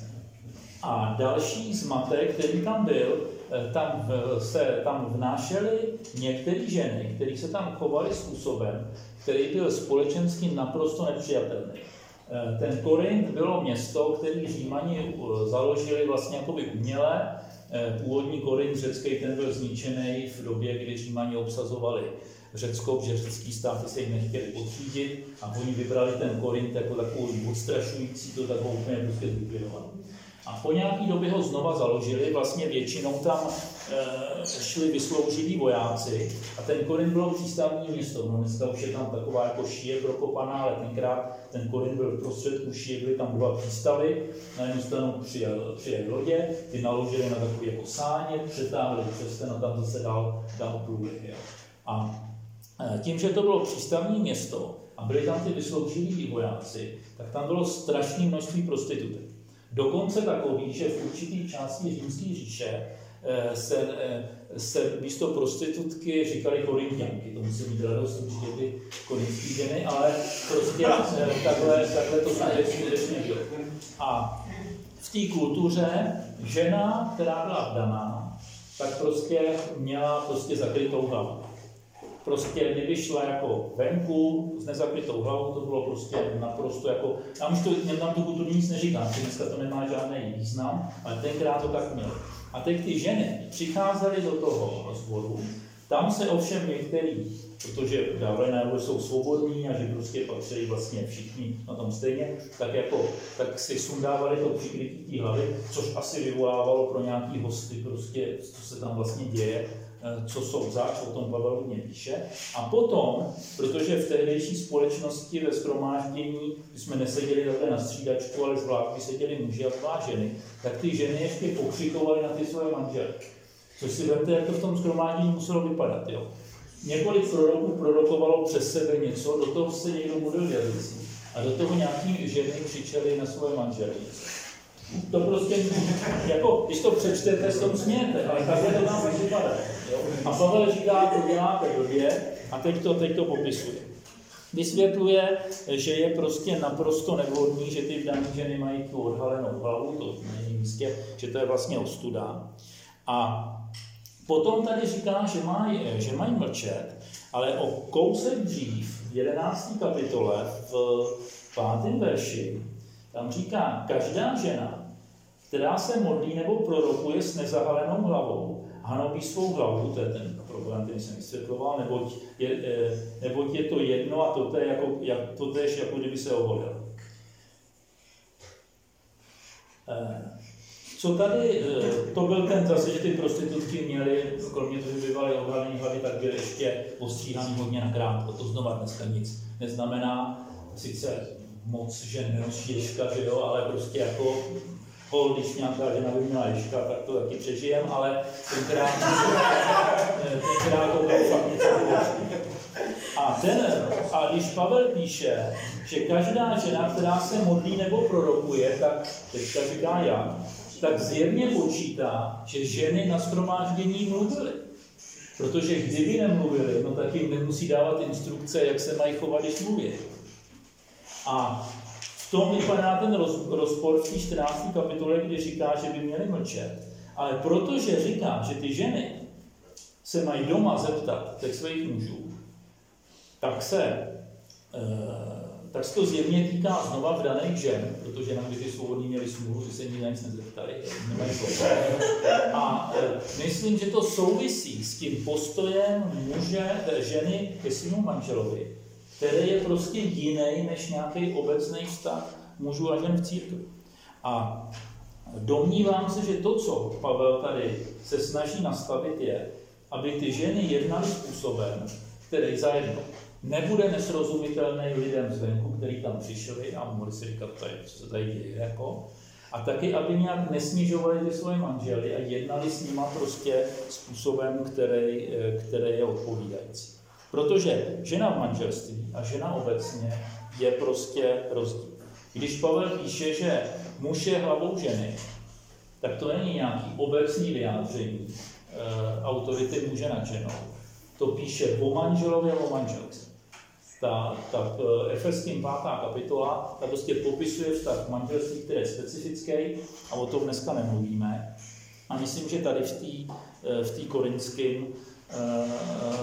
[SPEAKER 1] a další zmatek, který tam byl, eh, tam se tam vnášely některé ženy, které se tam chovaly způsobem, který byl společensky naprosto nepřijatelný. Eh, ten Korint bylo město, které Římani eh, založili vlastně jakoby uměle. Původní Korint řecký ten byl zničený v době, kdy Římani obsazovali Řecko, protože řecký státy se jim nechtěli podřídit a oni vybrali ten Korint jako takový odstrašující, to takovou úplně prostě zlikvidovat. A po nějaký době ho znova založili, vlastně většinou tam e, šli vyslouživí vojáci a ten Korin bylo přístavní město. No dneska už je tam taková jako šíje prokopaná, ale tenkrát ten Korin byl v prostředku šíje, byly tam dva přístavy, na jednu stranu přijel, přijel lodě, ty naložili na takový jako sáně, přetáhli přes ten a tam zase dal, dal průběh. A e, tím, že to bylo přístavní město a byli tam ty vyslouživí vojáci, tak tam bylo strašné množství prostitutek. Dokonce takový, že v určitý části římské říše eh, se, eh, se místo prostitutky říkali korintianky. To musí mít radost určitě ty korinské ženy, ale prostě eh, takhle, takhle to skutečně bylo. A v té kultuře žena, která byla vdaná, tak prostě měla prostě zakrytou hlavu prostě kdyby šla jako venku s nezakrytou hlavou, to bylo prostě naprosto jako, já už to, tam tu kulturu nic neříkám, že dneska to nemá žádný význam, ale tenkrát to tak mělo. A teď ty ženy přicházely do toho rozboru, tam se ovšem některý, protože dávali najevo, jsou svobodní a že prostě patří vlastně všichni na tom stejně, tak jako, tak si sundávali to přikrytí hlavy, což asi vyvolávalo pro nějaký hosty prostě, co se tam vlastně děje, co jsou zač, o tom Pavel hodně píše. A potom, protože v tehdejší společnosti ve schromáždění, kdy jsme neseděli takhle na střídačku, ale zvlášť seděli muži a dva ženy, tak ty ženy ještě pokřikovaly na ty své manželky. Což si vemte, jak to v tom schromáždění muselo vypadat. Jo? Několik proroků prorokovalo přes sebe něco, do toho se někdo modlil jazycí. A do toho nějaký ženy křičely na svoje manželky to prostě, jako, když to přečtete, s tom smějete, ale takhle to tam vypadá. A Pavel říká, to děláte blbě a teď to, teď to popisuje. Vysvětluje, že je prostě naprosto nevhodný, že ty vdané ženy mají tu odhalenou hlavu, to není místě, že to je vlastně ostuda. A potom tady říká, že mají, že mají mlčet, ale o kousek dřív, v 11. kapitole, v 5. verši, tam říká, každá žena, která se modlí nebo prorokuje s nezahalenou hlavou, hanobí svou hlavu, to je ten problém, který jsem vysvětloval, neboť je, eh, neboť je to jedno a to je jako, jak, to tež, jako kdyby se oholil. Eh, co tady, eh, to byl ten zase, že ty prostitutky měly, kromě toho, že bývaly ohraný hlavy, tak byly ještě postříhaný hodně na krátko. To znova dneska nic neznamená. Sice moc žen nenosí ješka, že jo, ale prostě jako hol, když nějaká žena by měla ješka, tak to taky přežijem, ale tenkrát, [laughs] tenkrát to bylo fakt něco a, ten, a když Pavel píše, že každá žena, která se modlí nebo prorokuje, tak teďka říká já, tak zjevně počítá, že ženy na schromáždění mluvily. Protože kdyby nemluvili, no tak jim nemusí dávat instrukce, jak se mají chovat, když mluví. A tom vypadá ten roz, rozpor v té 14. kapitole, kdy říká, že by měli mlčet. Ale protože říká, že ty ženy se mají doma zeptat těch svých mužů, tak se, eh, tak se to zjevně týká znova v daných žen, protože nám by ty svobodní měli smůlu, že se nikdy na nic nezeptali, nemají A eh, myslím, že to souvisí s tím postojem muže, eh, ženy ke svému manželovi, který je prostě jiný než nějaký obecný vztah mužů a žen v církvi. A domnívám se, že to, co Pavel tady se snaží nastavit, je, aby ty ženy jednaly způsobem, který zajedno nebude nesrozumitelný lidem zvenku, kteří tam přišli a mohli si říkat, tady, co se tady děje. Jako. A taky, aby nějak nesnižovali ty svoje manžely a jednali s nima prostě způsobem, který, který je odpovídající. Protože žena v manželství a žena obecně je prostě rozdíl. Když Pavel píše, že muž je hlavou ženy, tak to není nějaký obecný vyjádření e, autority muže nad ženou. To píše o manželovi a o manželce ta, ta eh, Efeským pátá kapitola, ta prostě popisuje vztah manželství, který je specifický a o tom dneska nemluvíme. A myslím, že tady v té eh, v tý korinském eh,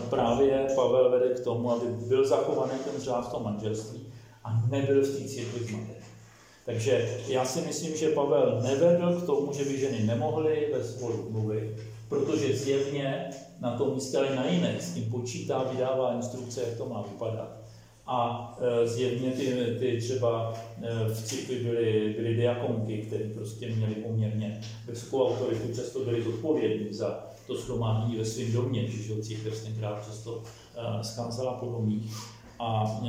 [SPEAKER 1] právě Pavel vede k tomu, aby byl zachovaný ten řád v tom manželství a nebyl v té církvi zmatek. Takže já si myslím, že Pavel nevedl k tomu, že by ženy nemohly ve svolu mluvit, protože zjevně na tom místě, ale na jiné, s tím počítá, vydává instrukce, jak to má vypadat a e, zjevně ty, ty třeba e, v církvi byly, byly diakonky, které prostě měly poměrně vysokou autoritu, často byly zodpovědní za to schromáždění ve svém domě, že církev tenkrát často e, skázala po domích. A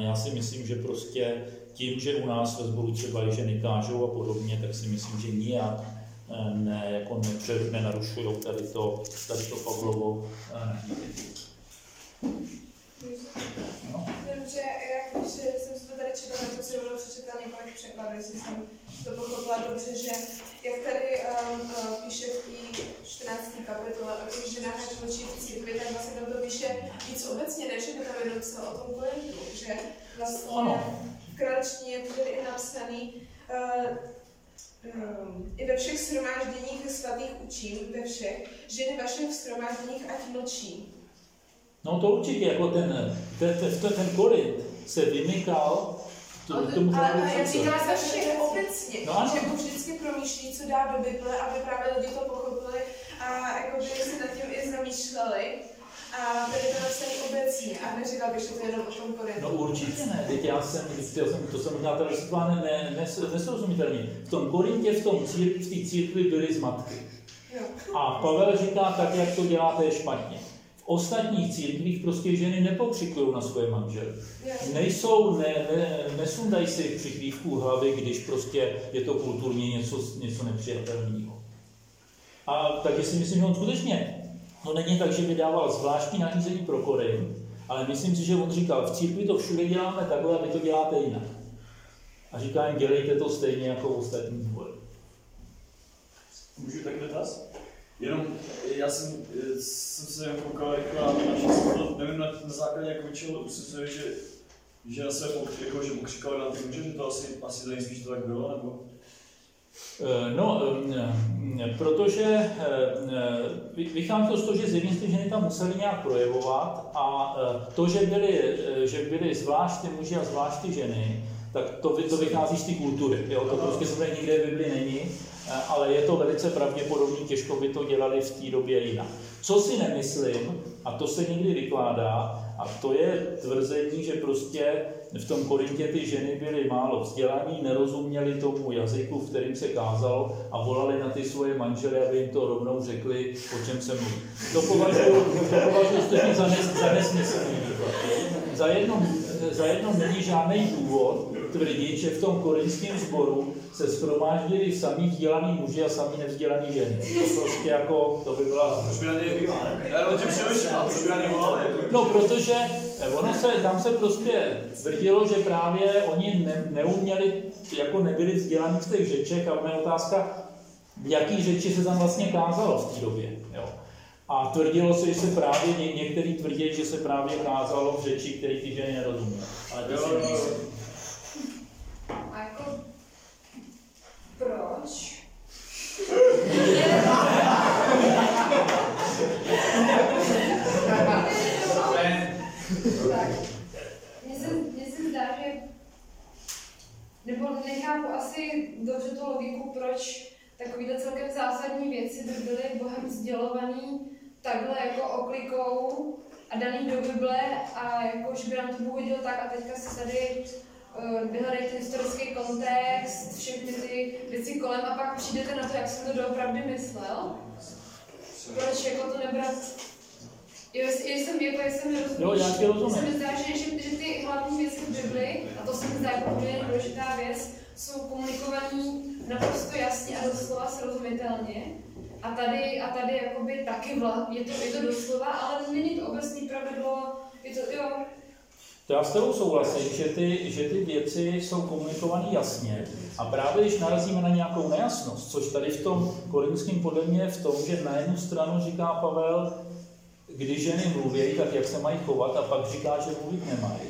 [SPEAKER 1] já si myslím, že prostě tím, že u nás ve sboru třeba i ženy kážou a podobně, tak si myslím, že nijak ne, jako nenarušují tady to, tady to Pavlovo
[SPEAKER 5] No. Že jak jsem si to tady četla, tak jsem si dovolila přečetla několik překladů, jestli jsem to pochopila dobře, že jak tady um, uh, píše v té 14. kapitole o těch ženách a člověčích v církvi, tak vlastně tam to píše víc obecně, než to tam jenom co o tom kolentu, že vlastně v kraličtině je tady i napsaný uh, Um, I ve všech shromážděních svatých učím, ve všech, ženy vašich shromážděních ať mlčí.
[SPEAKER 1] No to určitě, jako ten, ten, ten, ten Korint se vymykal
[SPEAKER 5] to, to, tomu ale, ale já říkám všech obecně, no, že jako vždycky promýšlí, co dá do Bible, aby právě lidi to pochopili a jako by si nad tím i zamýšleli. A tady to napsaný obecně a neříkal bych, že to je jenom o tom Korintu.
[SPEAKER 1] No určitě ne, teď já jsem, já jsem to jsem možná tady ne, ne, nes, nesrozumitelně. V tom Korintě, v tom církvi, v té církvi byly zmatky. Jo. A Pavel říká, tak jak to děláte, je špatně ostatních církvích prostě ženy nepokřikují na svoje manžely. Nejsou, ne, ne, nesundají si přikrývku hlavy, když prostě je to kulturně něco, něco nepřijatelného. A takže si myslím, že on skutečně, no není tak, že by dával zvláštní nařízení pro Korin, ale myslím si, že on říkal, v církvi to všude děláme takhle a vy to děláte jinak. A říká jim, dělejte to stejně jako ostatní dvoje.
[SPEAKER 6] Můžu tak dotaz? Jenom já jsem, jsem se jen koukal jako na naši nevím na, na základě jako čeho usuzuje, že, že se jako, že pokřikali na ty muže, že to asi, asi za spíš to tak bylo, nebo?
[SPEAKER 1] Eh, no, eh, protože eh, vychází to z toho, že zjevně ty ženy tam museli nějak projevovat a to, že byly, že byly zvlášť ty muži a zvlášť ty ženy, tak to, to vychází z té kultury. Jo? To prostě se tady nikde v Bibli není, eh, ale je to velice pravděpodobné, těžko by to dělali v té době jinak. Co si nemyslím, a to se někdy vykládá, a to je tvrzení, že prostě v tom Korintě ty ženy byly málo vzdělaní, nerozuměli tomu jazyku, v kterým se kázalo a volali na ty svoje manžely, aby jim to rovnou řekli, o čem se mluví. To považuji, to považuji za, nes, za nesmyslný. Za jedno, za jedno není žádný důvod tvrdit, že v tom korinském sboru se schromáždili samý vzdělaný muži a samý nevzdělaný ženy. To prostě jako, to by byla? No, protože eh, ono se, tam se prostě tvrdilo, že právě oni ne, neuměli, jako nebyli vzdělaní v těch řečech a moje otázka, v jaký řeči se tam vlastně kázalo v té době. Jo. A tvrdilo se, že se právě, ně, některý tvrdí, že se právě kázalo v řeči, které ty ženy nerozuměly.
[SPEAKER 6] Ale
[SPEAKER 1] Jo, jo, jo.
[SPEAKER 3] A jako, proč? se, se nebo nechápu asi dobře tu logiku, proč takovýhle celkem zásadní věci by byly Bohem sdělovaný takhle jako oklikou a daný do Bible a jako, že by nám to Bůh hodil tak a teďka si tady vyhledejte historický kontext, všechny ty věci kolem a pak přijdete na to, jak jsem to doopravdy myslel. Proč jako to nebrat Jo, jsem, jako, jestli mi rozumíš,
[SPEAKER 1] Jo, já ti rozumím.
[SPEAKER 3] se mi zdá, že, že, že ty hlavní věci v Bibli, a to se mi zdá jako poměrně důležitá věc, jsou komunikovaný naprosto jasně a doslova srozumitelně. A tady, a tady jakoby taky vla, je, to, je to doslova, ale není to obecný pravidlo, je to, jo,
[SPEAKER 1] To já s tebou souhlasím, že ty, že ty věci jsou komunikované jasně a právě když narazíme na nějakou nejasnost, což tady v tom korinském podle mě je v tom, že na jednu stranu říká Pavel, když ženy mluví, tak jak se mají chovat a pak říká, že mluvit nemají,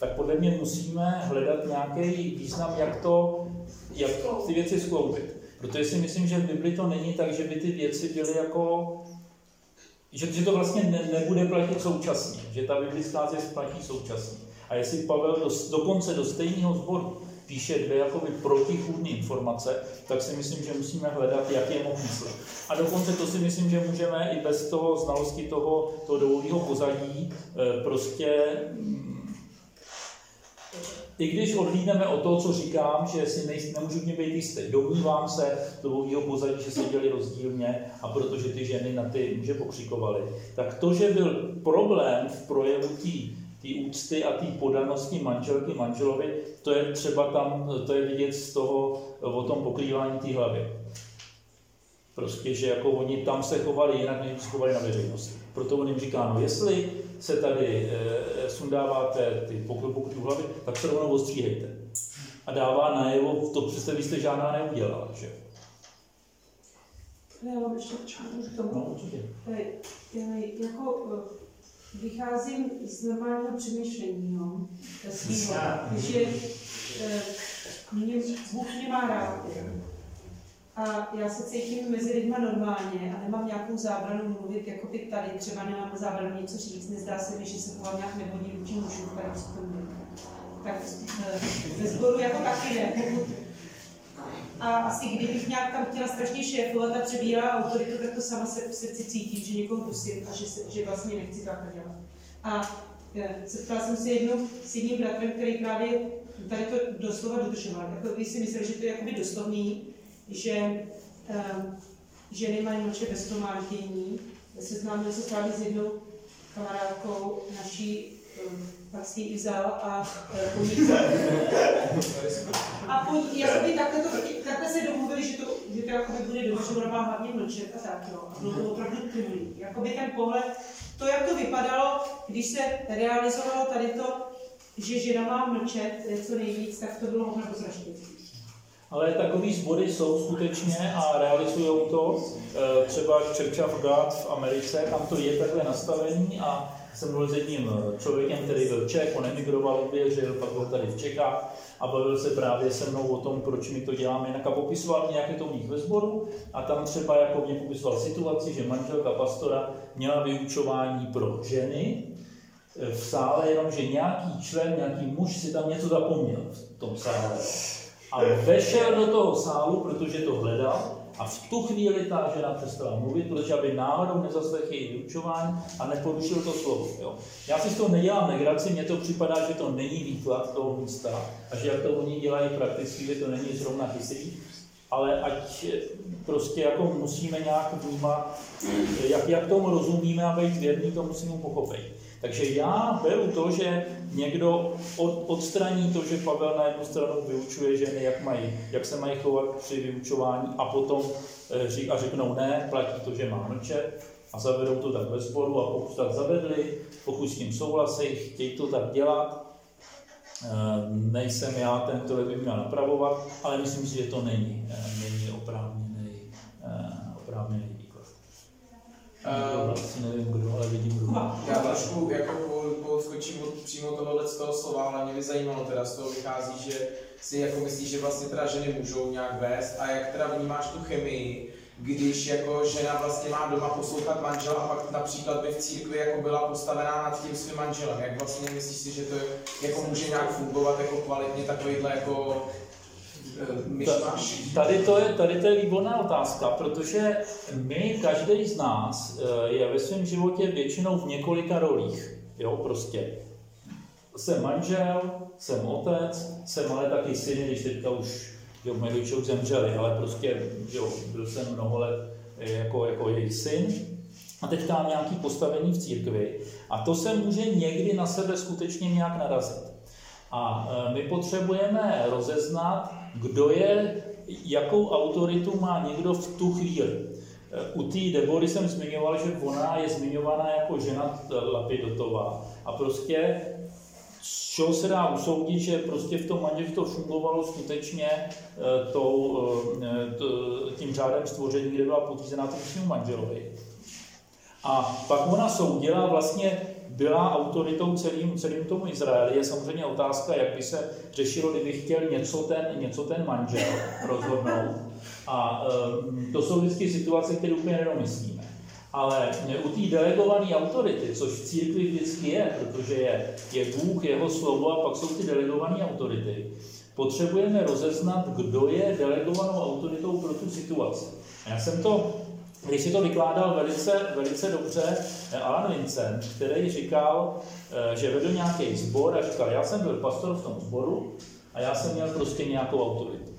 [SPEAKER 1] tak podle mě musíme hledat nějaký význam, jak, to, jak ty věci skloubit. Protože si myslím, že v Bibli to není tak, že by ty věci byly jako že, že to vlastně ne, nebude platit současně, že ta biblická věc platí současně. A jestli Pavel do, dokonce do stejného sboru píše dvě jakoby protichůdné informace, tak si myslím, že musíme hledat, jak je myslet. A dokonce to si myslím, že můžeme i bez toho znalosti toho, toho dlouhého pozadí eh, prostě mm, i když odhlídneme o to, co říkám, že si nej, nemůžu mě být jistý, domnívám se dlouhého pozadí, že se děli rozdílně a protože ty ženy na ty muže pokřikovaly, tak to, že byl problém v projevu té úcty a té podanosti manželky manželovi, to je třeba tam, to je vidět z toho, o tom pokrývání té hlavy. Prostě, že jako oni tam se chovali jinak, než se chovali na veřejnosti. Proto on jim říká, no jestli se tady e, sundáváte ty poklopky hlavy, tak se rovnou ostříhejte. A dává najevo, to přece vy jste žádná neudělala, že?
[SPEAKER 2] Já mám ještě můžu k tomu.
[SPEAKER 1] No, určitě.
[SPEAKER 2] Eh, eh, Jako eh, vycházím z normálního přemýšlení, no, svýho, že eh, mě, Bůh mě má rád. A já se cítím mezi lidma normálně a nemám nějakou zábranu mluvit, jako ty tady, třeba nemám zábranu něco říct, nezdá se mi, že se chovám nějak nevhodně vůči mužům, tady přítomně. Tak eh, ve sboru jako taky ne. A asi kdybych nějak tam chtěla strašně šéfovat a přebírala autoritu, tak to sama se v srdci cítím, že někoho dusím a že, se, že vlastně nechci takhle dělat. A e, setkala jsem se jednou s jedním bratrem, který právě tady to doslova dodržoval. Jako, když si myslel, že to je jakoby doslovný, že um, ženy mají mlčet bez tomátění. Seznámil se právě s jednou kamarádkou naší um, Paxí Izal a uh, Pomíka. A po, jakoby takhle, to, takhle se domluvili, že to, že to jakoby bude dobře, že ona má hlavně mlčet a tak, jo. A bylo to opravdu trvalý. Jakoby ten pohled, to, jak to vypadalo, když se realizovalo tady to, že žena má mlčet eh, co nejvíc, tak to bylo opravdu zraštějící.
[SPEAKER 1] Ale takový sbory jsou skutečně a realizují to. E, Třeba Church of God v Americe, tam to je takhle nastavený a jsem mluvil s jedním člověkem, který byl Čech, on emigroval, věřil, pak byl tady v Čechách a bavil se právě se mnou o tom, proč my to děláme jinak a popisoval mě, jak je to u nich ve sboru a tam třeba jako mě popisoval situaci, že manželka pastora měla vyučování pro ženy v sále, jenom že nějaký člen, nějaký muž si tam něco zapomněl v tom sále. A vešel do toho sálu, protože to hledal, a v tu chvíli ta žena přestala mluvit, protože aby náhodou nezaslechl její vyučování a neporušil to slovo. Jo. Já si z toho nedělám legraci, mně to připadá, že to není výklad toho místa a že jak to oni dělají prakticky, že to není zrovna chytrý, ale ať prostě jako musíme nějak vnímat, jak, jak tomu rozumíme a být věrný, to musíme pochopit. Takže já beru to, že někdo od, odstraní to, že Pavel na jednu stranu vyučuje ženy, jak, mají, jak se mají chovat při vyučování a potom e, řík, a řeknou ne, platí to, že má mlčet a zavedou to tak ve sboru a pokud tak zavedli, pokud s tím souhlasí, chtějí to tak dělat, e, nejsem já ten, který by měl napravovat, ale myslím si, že to není, e, není oprávněný, oprávněný. Uh, asi nevím kdo, ale vidím kdo.
[SPEAKER 7] Já trošku jako podskočím od přímo tohohle z toho slova, ale mě by zajímalo teda z toho vychází, že si jako myslíš, že vlastně teda ženy můžou nějak vést a jak teda vnímáš tu chemii, když jako žena vlastně má doma poslouchat manžela a pak například by v církvi jako byla postavená nad tím svým manželem. Jak vlastně myslíš si, že to jako může nějak fungovat jako kvalitně takovýhle jako
[SPEAKER 1] Tady to, je, tady to je výborná otázka, protože my, každý z nás eh, je ve svém životě většinou v několika rolích. Jo, prostě. Jsem manžel, jsem otec, jsem ale taky syn, když teďka už jo, moje rodiče už zemřeli, ale prostě jo, byl jsem mnoho let eh, jako, jako jejich syn. A teďka mám nějaký postavení v církvi a to se může někdy na sebe skutečně nějak narazit. A eh, my potřebujeme rozeznat, kdo je, jakou autoritu má někdo v tu chvíli. U té Debory jsem zmiňoval, že ona je zmiňovaná jako žena Lapidotová. A prostě z čeho se dá usoudit, že prostě v tom manželství to fungovalo skutečně tou, tím řádem stvoření, kde byla podřízená tomu manželovi. A pak ona soudila vlastně byla autoritou celým, celým tomu Izraeli. Je samozřejmě otázka, jak by se řešilo, kdyby chtěl něco ten, něco ten manžel rozhodnout. A um, to jsou vždycky situace, které úplně nedomyslíme. Ale u té delegované autority, což v církvi vždycky je, protože je, je Bůh, jeho slovo a pak jsou ty delegované autority, potřebujeme rozeznat, kdo je delegovanou autoritou pro tu situaci. Já jsem to když si to vykládal velice, velice dobře eh, Alan Vincent, který říkal, eh, že vedl nějaký sbor a říkal, já jsem byl pastor v tom sboru a já jsem měl prostě nějakou autoritu.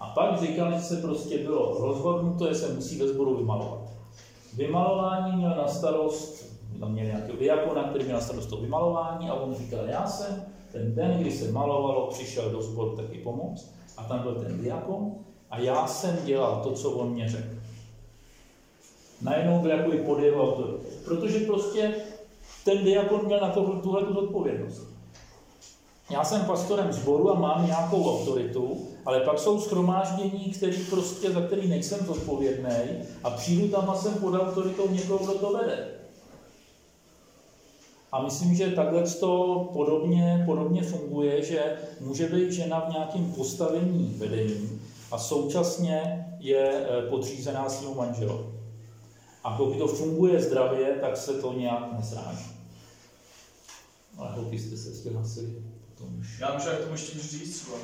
[SPEAKER 1] A pak říkal, že se prostě bylo rozhodnuto, že se musí ve sboru vymalovat. Vymalování měl na starost, tam měl nějaký diakona, který měl na starost to vymalování a on říkal, já jsem ten den, kdy se malovalo, přišel do sboru taky pomoct a tam byl ten diakon a já jsem dělal to, co on mě řekl najednou byl jako i pod jeho autoritou. Protože prostě ten diakon měl na to, tuhle tu zodpovědnost. Já jsem pastorem sboru a mám nějakou autoritu, ale pak jsou schromáždění, který prostě, za který nejsem zodpovědný a přijdu tam a jsem pod autoritou někoho, kdo to vede. A myslím, že takhle to podobně, podobně funguje, že může být žena v nějakém postavení vedení a současně je eh, podřízená svým manželovi. A pokud to funguje zdravě, tak se to nějak nezráží. Ale holky jste se přihlásili. Potom už.
[SPEAKER 6] Já můžu k tomu ještě říct třeba.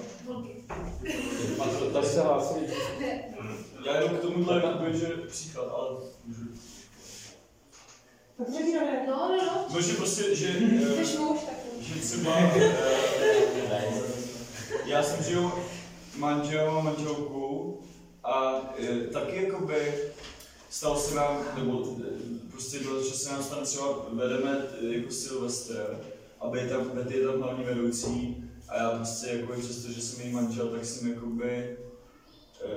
[SPEAKER 1] Tady se hlásili.
[SPEAKER 6] Já jenom k tomuhle jakoby, že příklad, ale můžu.
[SPEAKER 3] No, no, no.
[SPEAKER 6] No, že prostě, že...
[SPEAKER 3] Jsi muž, tak
[SPEAKER 6] Že třeba... eh, já jsem žil manžel, manželku a eh, taky jakoby stalo se nám, nebo eh, prostě bylo, že se nám stane třeba vedeme eh, jako Silvestr a Betty, Betty je tam hlavní vedoucí a já prostě jako přesto, že jsem její manžel, tak jsem jakoby eh,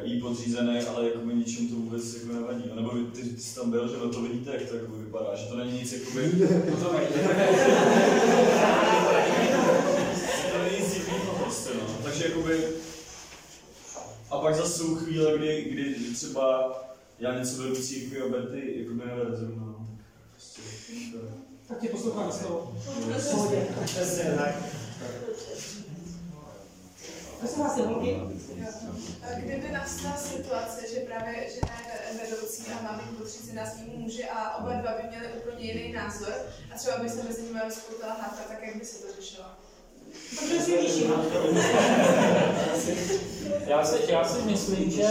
[SPEAKER 6] jí podřízený, ale jako mi ničem to vůbec jako nevadí. No, nebo ty, ty jsi tam byl, že no to vidíte, jak to jako vypadá, že to není nic jakoby... [laughs] [laughs] to není nic divného prostě, no. Takže jakoby... A pak zase jsou chvíle, kdy, kdy třeba já něco vedu církvi a Betty jako by nevede zrovna. No. Prostě,
[SPEAKER 8] tak tě poslouchám z toho.
[SPEAKER 2] Prosím vás, holky.
[SPEAKER 5] A Kdyby nastala situace, že právě žena je vedoucí a má být podřízená svým muži a oba dva by měli úplně jiný názor a třeba by se mezi nimi rozpoutala hádka, tak jak by se to řešilo?
[SPEAKER 2] Protože si těším.
[SPEAKER 1] Já si, já si myslím, že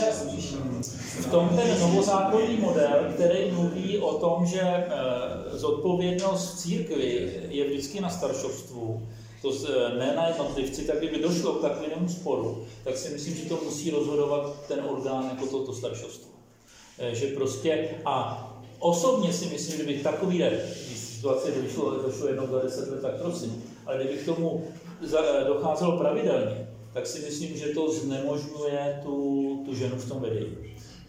[SPEAKER 1] v tom ten novozákonný model, který mluví o tom, že eh, zodpovědnost v církvi je vždycky na staršovstvu, to z- ne na jednotlivci, tak kdyby došlo k takovému sporu, tak si myslím, že to musí rozhodovat ten orgán jako toto staršovstvo. Eh, Že prostě, a osobně si myslím, že by takový když situace došlo, došlo jednou za deset let, tak prosím, ale kdyby k tomu docházelo pravidelně, tak si myslím, že to znemožňuje tu, tu ženu v tom vedení.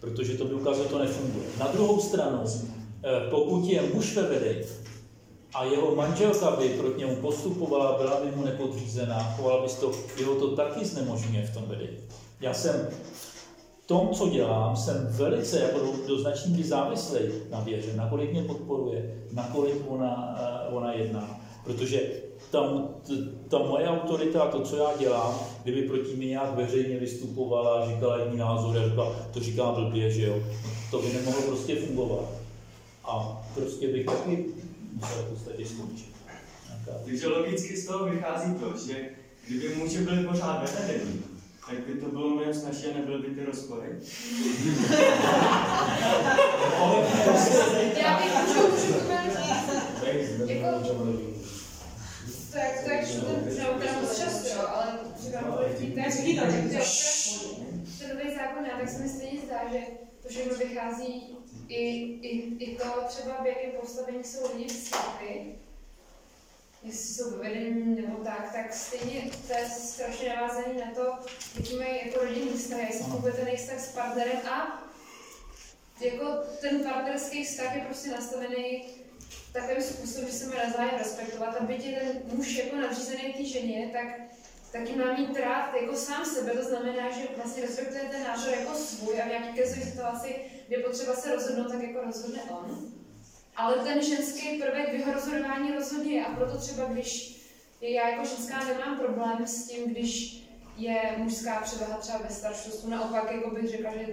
[SPEAKER 1] Protože to by ukázalo, to nefunguje. Na druhou stranu, eh, pokud je muž ve vedení a jeho manželka by proti němu postupovala, byla by mu nepodřízená, chovala by to, jeho to taky znemožňuje v tom vedení. Já jsem v tom, co dělám, jsem velice jako do, do značné závislý na věře, nakolik mě podporuje, nakolik ona, eh, ona jedná. Protože tam, t, ta moje autorita a to, co já dělám, kdyby proti mě nějak veřejně vystupovala, říkala jiný názor, já říkala, to říká blbě, že jo, to by nemohlo prostě fungovat. A prostě bych taky musel v podstatě skončit.
[SPEAKER 8] Takže logicky z toho vychází to, že kdyby muži byli pořád ve vedení, tak by to bylo mnohem snažší a nebyly by ty rozpory. [laughs]
[SPEAKER 3] Já bych můžu připomenout, [laughs] jako, to jak to teda moc často, ale říkám, to vidíte, jak
[SPEAKER 2] Říkej to,
[SPEAKER 3] ten nový zákon, tak se mi stejně zdá, že to všechno vychází i, i, i to třeba, v jakém postavení jsou lidi v církvi, jestli jsou ve vedení nebo tak, tak stejně to je strašně navázaný na to, jaký mají jako rodinný vztah, jestli funguje ten vztah s partnerem a jako ten partnerský vztah je prostě nastavený takovým způsobem, že se má navzájem respektovat a byť je ten muž jako nadřízený té ženě, tak taky má mít rád jako sám sebe, to znamená, že vlastně respektuje ten názor jako svůj a v nějaký krizové situaci, kde potřeba se rozhodnout, tak jako rozhodne on. Ale ten ženský prvek v jeho rozhodování rozhodně je. A proto třeba, když je, já jako ženská nemám problém s tím, když je mužská převaha třeba ve staršostvu, naopak jako bych řekla, že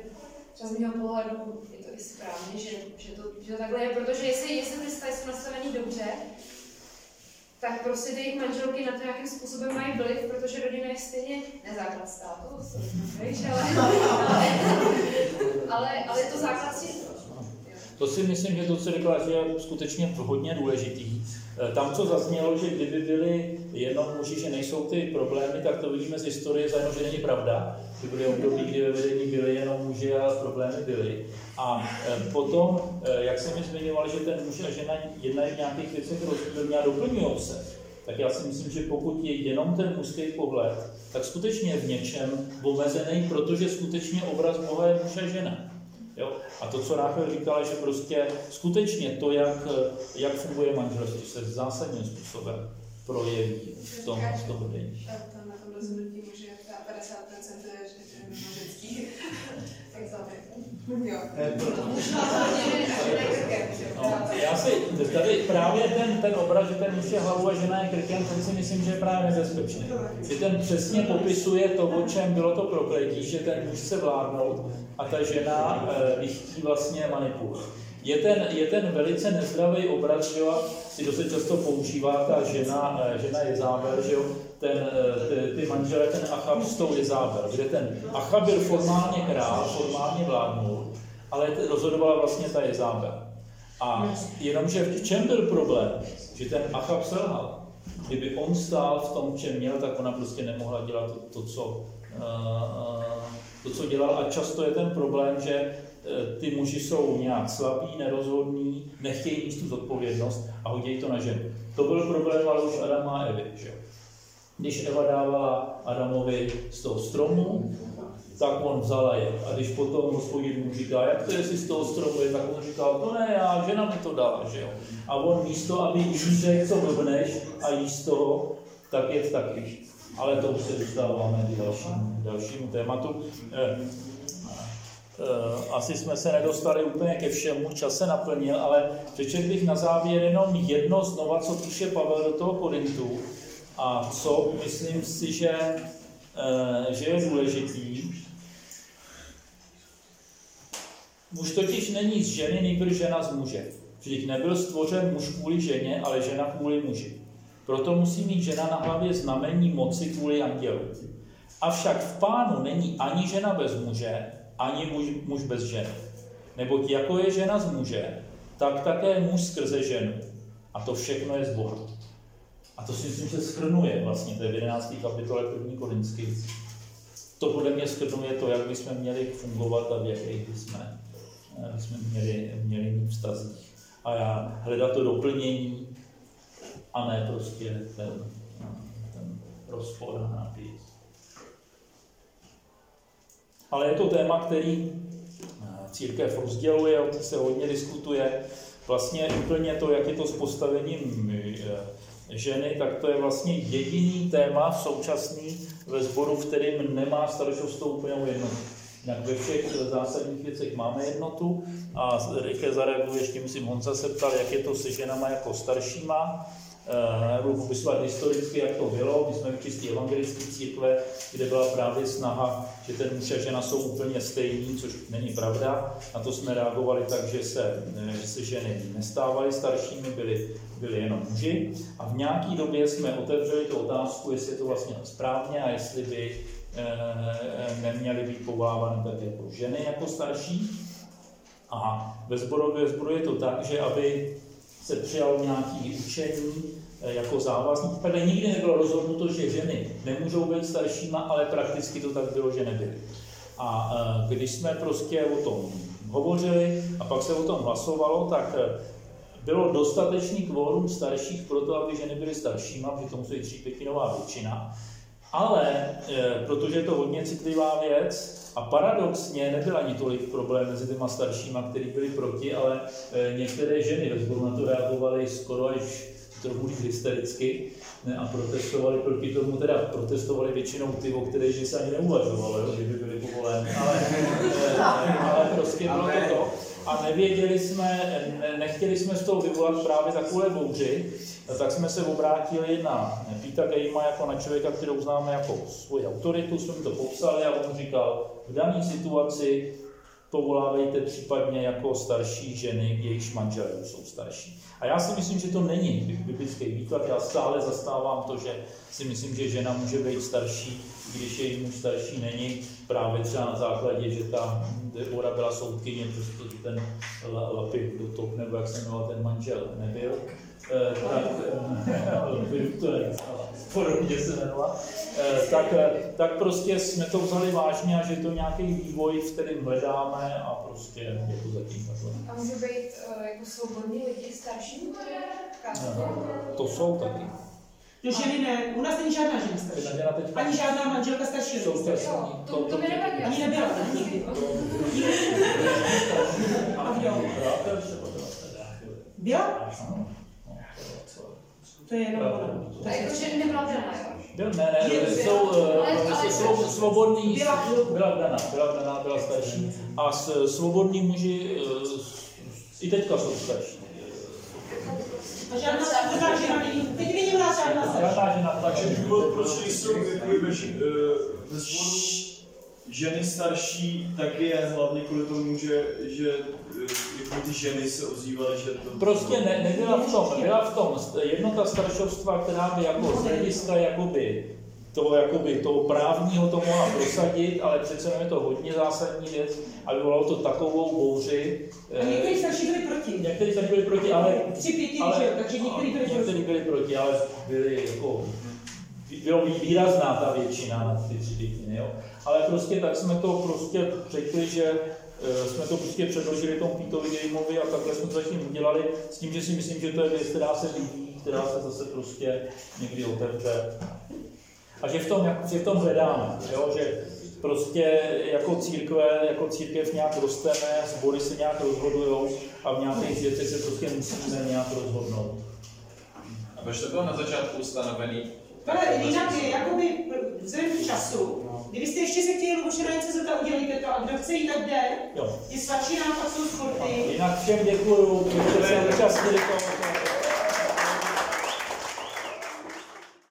[SPEAKER 3] třeba z mého pohledu je to i správně, že, že, to, že to takhle je, protože jestli, jestli ty vztahy jsou nastavený dobře, tak prostě ty jejich manželky na to nějakým způsobem mají vliv, protože rodina je stejně nezáklad státu, víš, ale, ale, ale, ale je to základ církve.
[SPEAKER 1] To si myslím, že to, co že je skutečně hodně důležitý. Eh, Tam, co zaznělo, že kdyby byli jenom muži, že nejsou ty problémy, tak to vidíme z historie, zajedno, že není pravda. Že byly období, kdy ve vedení byli jenom muži a problémy byly. A eh, potom, eh, jak jsem mi zmiňoval, že ten muž a žena jednají v nějakých věcech rozdílně a doplňují se, tak já si myslím, že pokud je jenom ten mužský pohled, tak skutečně je v něčem omezený, protože skutečně obraz Boha je muž a žena. Jo? A to, co Ráchel říkala, že prostě skutečně to, jak, jak funguje manželství, se zásadním způsobem projeví v tom, v tom vedení.
[SPEAKER 5] Tam na tom rozhodnutí může ta 50% je tak. Jo.
[SPEAKER 1] No, já si tady právě ten, ten obraz, že ten muž je hlavu a žena je krkem, ten si myslím, že je právě nebezpečný. Že ten přesně popisuje to, o čem bylo to prokletí, že ten muž chce vládnout a ta žena chtí vlastně manipulovat. Je ten, je ten velice nezdravý obraz, že jo, si dost často používá ta žena, eh, žena Jezábel, že jo, ten, eh, ty, ty manžele, ten Achab s tou Jezábel, kde ten Achab byl formálně král, formálně vládnul, ale rozhodovala vlastně ta Jezábel. A jenomže v čem byl problém? Že ten Achab selhal. Kdyby on stál v tom, čem měl, tak ona prostě nemohla dělat to, to, co, uh, to, co dělal. A často je ten problém, že eh, ty muži jsou nějak slabí, nerozhodní, nechtějí mít tu zodpovědnost a hodí to na ženu. To byl problém ale už Adama a Evy. Že? Když Eva dávala Adamovi z toho stromu, tak on vzal a je. A když potom hospodin mu říká, jak to je, jestli z toho stromu je, tak on říkal, to ne, já, žena mi to dala, že jo. A on místo, aby jí řekl, co blbneš a jí z toho, tak je taky. Ale to už se dostáváme k dalšímu, dalšímu tématu. Eh, eh, asi jsme se nedostali úplně ke všemu, čas se naplnil, ale přečetl bych na závěr jenom jedno znova, co píše Pavel do toho Korintu a co myslím si, že eh, že je důležitý. Muž totiž není z ženy, nejbrž žena z muže. Vždyť nebyl stvořen muž kvůli ženě, ale žena kvůli muži. Proto musí mít žena na hlavě znamení moci kvůli andělu. Avšak v pánu není ani žena bez muže, ani muž, muž bez ženy. Neboť jako je žena z muže, tak také muž skrze ženu. A to všechno je z Boha. A to si myslím, že schrnuje vlastně, to je v 11. kapitole 1. Korinský. To podle mě schrnuje to, jak bychom měli fungovat a v jakých bychom, eh, bychom měli, měli mít vztazích. A já hledat to doplnění a ne prostě ten, ten rozpor a nápis. Ale je to téma, který eh, církev rozděluje, o se hodně diskutuje. Vlastně úplně to, jak je to s postavením eh, ženy, tak to je vlastně jediný téma v současný ve sboru, v kterým nemá staršovstvo úplnou jednotu. Jak ve všech zásadních věcech máme jednotu a rychle zareaguje, ještě myslím, Honza se ptal, jak je to se ženama jako staršíma. Eh, budu popisovat historicky, jak to bylo. My jsme v čistě evangelické církve, kde byla právě snaha, že ten muž a žena jsou úplně stejní, což není pravda. Na to jsme reagovali tak, že se, eh, že se ženy nestávaly staršími, byly, byly jenom muži. A v nějaké době jsme otevřeli tu otázku, jestli je to vlastně správně a jestli by neměly být povolávány tak jako ženy jako starší. A ve sboru, je to tak, že aby se přijalo nějaké učení eh, jako závazný. Takhle nikdy nebylo rozhodnuto, že ženy nemůžou být staršíma, ale prakticky to tak bylo, že nebyly. A eh, když jsme prostě o tom hovořili a pak se o tom hlasovalo, tak eh, bylo dostatečný kvórum starších pro to, aby ženy byly staršíma, to musí třípětinová většina. Ale protože je to hodně citlivá věc, a paradoxně nebyl ani tolik problém mezi těma staršíma, kteří byli proti, ale e, některé ženy ve sboru na to reagovaly skoro až trochu hystericky ne, a protestovali proti tomu, teda protestovali většinou ty, o kterých že se ani neuvažovalo, že by byly povolény, ale, [laughs] e, ale prostě bylo to to. A nevěděli jsme, nechtěli jsme z toho vyvolat právě takové bouři, tak jsme se obrátili na Pita Gejma jako na člověka, kterou známe jako svoji autoritu, jsme to popsali a on říkal, v dané situaci povolávejte případně jako starší ženy, jejichž manželé jsou starší. A já si myslím, že to není biblický výklad. Já stále zastávám to, že si myslím, že žena může být starší, když její muž starší není, právě třeba na základě, že ta Debora byla soudkyně, protože ten Lapy do top, nebo jak se jmenoval ten manžel, nebyl. Eh, tak, eh, podobně se jmenovala, eh, tak, tak prostě jsme to vzali vážně a že to nějaký vývoj, v kterém hledáme a prostě je to zatím takhle.
[SPEAKER 3] A může být jako svobodní lidi starší?
[SPEAKER 1] To jsou taky.
[SPEAKER 2] To ženy ne, u nás není žádná žena starší. Ani žádná manželka starší.
[SPEAKER 1] Jsou to,
[SPEAKER 3] to, to mi nevadí.
[SPEAKER 2] Ani nebyla, nikdy. A kdo? Byla? To je jenom ona.
[SPEAKER 3] To je jako, že nebyla vdaná, jo?
[SPEAKER 1] Ne, ne, ne, jsou, jsou, jsou svobodní, byla vdaná, byla vdaná, byla starší. A svobodní muži i teďka jsou starší.
[SPEAKER 2] Žena
[SPEAKER 1] žena.
[SPEAKER 6] Takže důvod, proč nejsou jako ve, ženy starší, tak je hlavně kvůli tomu, že, že jako ty ženy se ozývaly, že to...
[SPEAKER 1] Prostě ne, nebyla v tom, byla v tom jednota staršovstva, která by jako z hlediska jakoby toho, jakoby, toho právního to mohla prosadit, ale přece je to hodně zásadní věc a vyvolalo to takovou bouři.
[SPEAKER 2] A někteří starší byli proti.
[SPEAKER 1] Někteří starší byli proti, ale...
[SPEAKER 2] Tři pětiny, ale, takže někteří byli proti.
[SPEAKER 1] Někteří byli proti, ale byli jako... Bylo výrazná ta většina na ty tři pětiny, jo. Ale prostě tak jsme to prostě řekli, že Eh, jsme to prostě předložili tomu Pítovi Gameovi a takhle jsme to zatím udělali, s tím, že si myslím, že to je věc, která se vyvíjí, která se zase prostě někdy otevře. A že v tom, že v tom hledáme, jo? že prostě jako církve, jako církev nějak rosteme, sbory se nějak rozhodují a v nějakých věcech se prostě musíme nějak rozhodnout.
[SPEAKER 7] A proč to bylo na začátku ustanovený?
[SPEAKER 2] Ale jinak, jakoby vzhledem k času, kdybyste ještě se chtěli Luboše na něco zeptat, udělejte to a kdo chce jít, tak jde.
[SPEAKER 1] Jo.
[SPEAKER 2] Ty svačí nápad jsou sporty.
[SPEAKER 1] Jinak všem děkuju, že jste se účastnili toho.